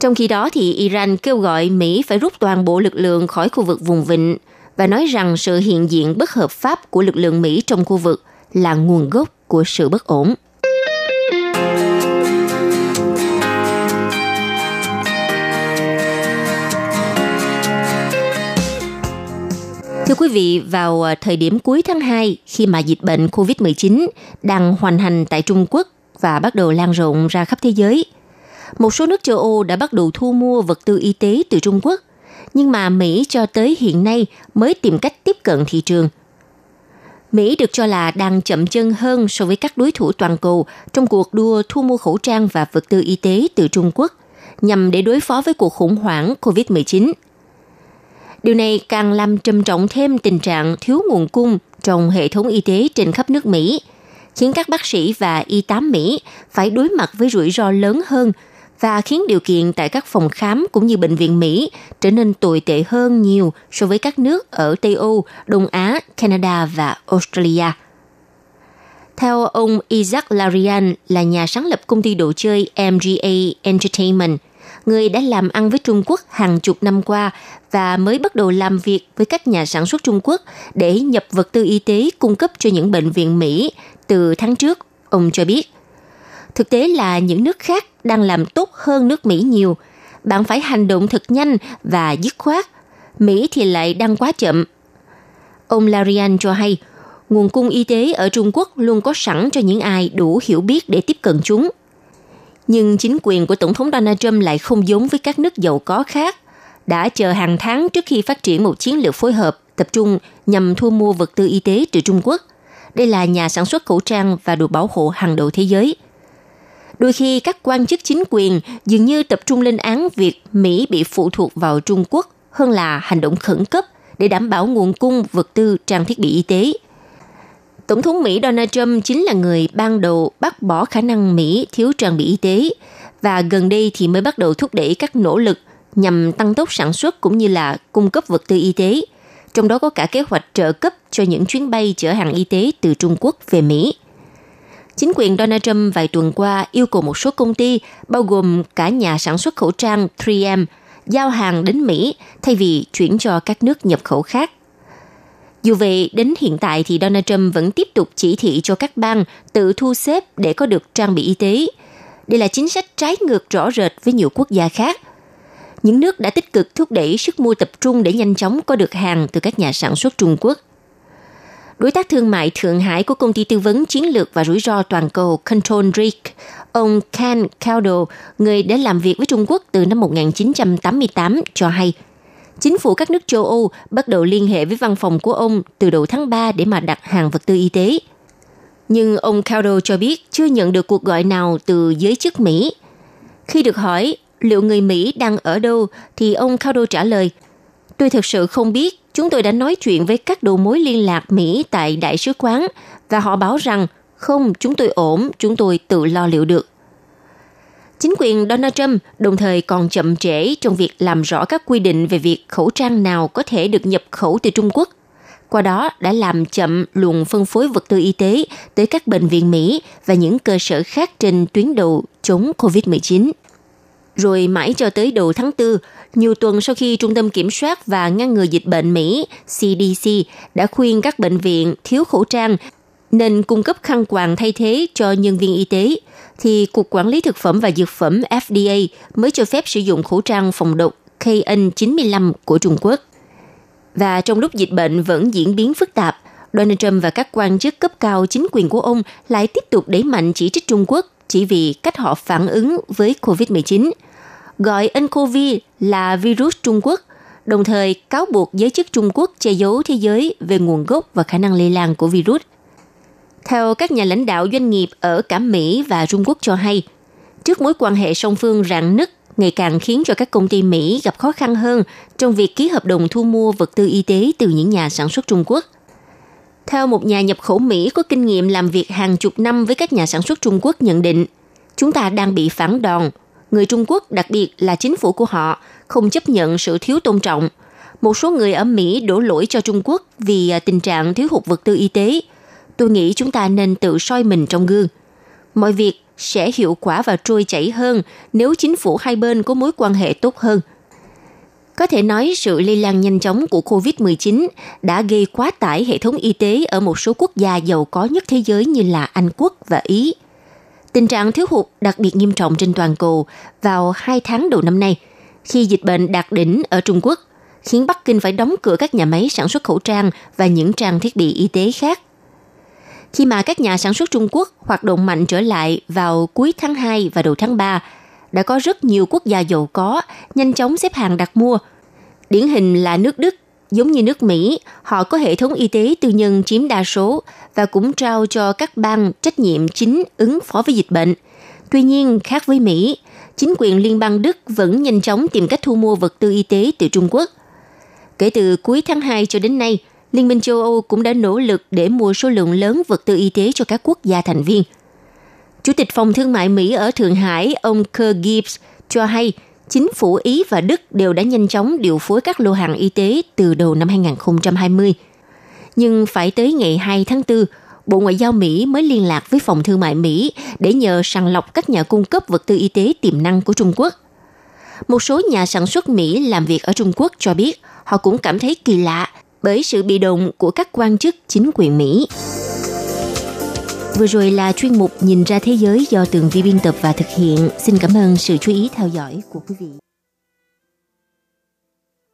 Trong khi đó, thì Iran kêu gọi Mỹ phải rút toàn bộ lực lượng khỏi khu vực vùng vịnh và nói rằng sự hiện diện bất hợp pháp của lực lượng Mỹ trong khu vực là nguồn gốc của sự bất ổn. Thưa quý vị, vào à, thời điểm cuối tháng 2, khi mà dịch bệnh COVID-19 đang hoành hành tại Trung Quốc và bắt đầu lan rộng ra khắp thế giới, một số nước châu Âu đã bắt đầu thu mua vật tư y tế từ Trung Quốc nhưng mà Mỹ cho tới hiện nay mới tìm cách tiếp cận thị trường. Mỹ được cho là đang chậm chân hơn so với các đối thủ toàn cầu trong cuộc đua thu mua khẩu trang và vật tư y tế từ Trung Quốc nhằm để đối phó với cuộc khủng hoảng COVID-19. Điều này càng làm trầm trọng thêm tình trạng thiếu nguồn cung trong hệ thống y tế trên khắp nước Mỹ, khiến các bác sĩ và y tá Mỹ phải đối mặt với rủi ro lớn hơn và khiến điều kiện tại các phòng khám cũng như bệnh viện Mỹ trở nên tồi tệ hơn nhiều so với các nước ở Tây Âu, Đông Á, Canada và Australia. Theo ông Isaac Larian là nhà sáng lập công ty đồ chơi MGA Entertainment, người đã làm ăn với Trung Quốc hàng chục năm qua và mới bắt đầu làm việc với các nhà sản xuất Trung Quốc để nhập vật tư y tế cung cấp cho những bệnh viện Mỹ từ tháng trước. Ông cho biết, thực tế là những nước khác đang làm tốt hơn nước Mỹ nhiều. Bạn phải hành động thật nhanh và dứt khoát. Mỹ thì lại đang quá chậm. Ông Larian cho hay, nguồn cung y tế ở Trung Quốc luôn có sẵn cho những ai đủ hiểu biết để tiếp cận chúng. Nhưng chính quyền của Tổng thống Donald Trump lại không giống với các nước giàu có khác, đã chờ hàng tháng trước khi phát triển một chiến lược phối hợp tập trung nhằm thu mua vật tư y tế từ Trung Quốc. Đây là nhà sản xuất khẩu trang và đồ bảo hộ hàng đầu thế giới – Đôi khi các quan chức chính quyền dường như tập trung lên án việc Mỹ bị phụ thuộc vào Trung Quốc hơn là hành động khẩn cấp để đảm bảo nguồn cung vật tư trang thiết bị y tế. Tổng thống Mỹ Donald Trump chính là người ban đầu bác bỏ khả năng Mỹ thiếu trang bị y tế và gần đây thì mới bắt đầu thúc đẩy các nỗ lực nhằm tăng tốc sản xuất cũng như là cung cấp vật tư y tế, trong đó có cả kế hoạch trợ cấp cho những chuyến bay chở hàng y tế từ Trung Quốc về Mỹ. Chính quyền Donald Trump vài tuần qua yêu cầu một số công ty, bao gồm cả nhà sản xuất khẩu trang 3M, giao hàng đến Mỹ thay vì chuyển cho các nước nhập khẩu khác. Dù vậy, đến hiện tại thì Donald Trump vẫn tiếp tục chỉ thị cho các bang tự thu xếp để có được trang bị y tế. Đây là chính sách trái ngược rõ rệt với nhiều quốc gia khác. Những nước đã tích cực thúc đẩy sức mua tập trung để nhanh chóng có được hàng từ các nhà sản xuất Trung Quốc. Đối tác thương mại Thượng Hải của công ty tư vấn chiến lược và rủi ro toàn cầu Control Risk, ông Ken Caldo, người đã làm việc với Trung Quốc từ năm 1988, cho hay chính phủ các nước châu Âu bắt đầu liên hệ với văn phòng của ông từ đầu tháng 3 để mà đặt hàng vật tư y tế. Nhưng ông Caldo cho biết chưa nhận được cuộc gọi nào từ giới chức Mỹ. Khi được hỏi liệu người Mỹ đang ở đâu thì ông Caldo trả lời Tôi thực sự không biết chúng tôi đã nói chuyện với các đầu mối liên lạc Mỹ tại đại sứ quán và họ báo rằng không, chúng tôi ổn, chúng tôi tự lo liệu được. Chính quyền Donald Trump đồng thời còn chậm trễ trong việc làm rõ các quy định về việc khẩu trang nào có thể được nhập khẩu từ Trung Quốc. Qua đó đã làm chậm luồng phân phối vật tư y tế tới các bệnh viện Mỹ và những cơ sở khác trên tuyến đầu chống COVID-19. Rồi mãi cho tới đầu tháng 4, nhiều tuần sau khi Trung tâm Kiểm soát và Ngăn ngừa Dịch bệnh Mỹ CDC đã khuyên các bệnh viện thiếu khẩu trang nên cung cấp khăn quàng thay thế cho nhân viên y tế, thì Cục Quản lý Thực phẩm và Dược phẩm FDA mới cho phép sử dụng khẩu trang phòng độc KN95 của Trung Quốc. Và trong lúc dịch bệnh vẫn diễn biến phức tạp, Donald Trump và các quan chức cấp cao chính quyền của ông lại tiếp tục đẩy mạnh chỉ trích Trung Quốc chỉ vì cách họ phản ứng với COVID-19 – gọi nCoV là virus Trung Quốc, đồng thời cáo buộc giới chức Trung Quốc che giấu thế giới về nguồn gốc và khả năng lây lan của virus. Theo các nhà lãnh đạo doanh nghiệp ở cả Mỹ và Trung Quốc cho hay, trước mối quan hệ song phương rạn nứt ngày càng khiến cho các công ty Mỹ gặp khó khăn hơn trong việc ký hợp đồng thu mua vật tư y tế từ những nhà sản xuất Trung Quốc. Theo một nhà nhập khẩu Mỹ có kinh nghiệm làm việc hàng chục năm với các nhà sản xuất Trung Quốc nhận định, chúng ta đang bị phản đòn người Trung Quốc, đặc biệt là chính phủ của họ, không chấp nhận sự thiếu tôn trọng. Một số người ở Mỹ đổ lỗi cho Trung Quốc vì à, tình trạng thiếu hụt vật tư y tế. Tôi nghĩ chúng ta nên tự soi mình trong gương. Mọi việc sẽ hiệu quả và trôi chảy hơn nếu chính phủ hai bên có mối quan hệ tốt hơn. Có thể nói sự lây lan nhanh chóng của COVID-19 đã gây quá tải hệ thống y tế ở một số quốc gia giàu có nhất thế giới như là Anh Quốc và Ý – Tình trạng thiếu hụt đặc biệt nghiêm trọng trên toàn cầu vào hai tháng đầu năm nay, khi dịch bệnh đạt đỉnh ở Trung Quốc, khiến Bắc Kinh phải đóng cửa các nhà máy sản xuất khẩu trang và những trang thiết bị y tế khác. Khi mà các nhà sản xuất Trung Quốc hoạt động mạnh trở lại vào cuối tháng 2 và đầu tháng 3, đã có rất nhiều quốc gia giàu có nhanh chóng xếp hàng đặt mua. Điển hình là nước Đức Giống như nước Mỹ, họ có hệ thống y tế tư nhân chiếm đa số và cũng trao cho các bang trách nhiệm chính ứng phó với dịch bệnh. Tuy nhiên, khác với Mỹ, chính quyền liên bang Đức vẫn nhanh chóng tìm cách thu mua vật tư y tế từ Trung Quốc. Kể từ cuối tháng 2 cho đến nay, Liên minh châu Âu cũng đã nỗ lực để mua số lượng lớn vật tư y tế cho các quốc gia thành viên. Chủ tịch Phòng Thương mại Mỹ ở Thượng Hải, ông Kerr Gibbs, cho hay – chính phủ Ý và Đức đều đã nhanh chóng điều phối các lô hàng y tế từ đầu năm 2020. Nhưng phải tới ngày 2 tháng 4, Bộ Ngoại giao Mỹ mới liên lạc với Phòng Thương mại Mỹ để nhờ sàng lọc các nhà cung cấp vật tư y tế tiềm năng của Trung Quốc. Một số nhà sản xuất Mỹ làm việc ở Trung Quốc cho biết họ cũng cảm thấy kỳ lạ bởi sự bị động của các quan chức chính quyền Mỹ. Vừa rồi là chuyên mục Nhìn ra thế giới do Tường Vi biên tập và thực hiện. Xin cảm ơn sự chú ý theo dõi của quý vị.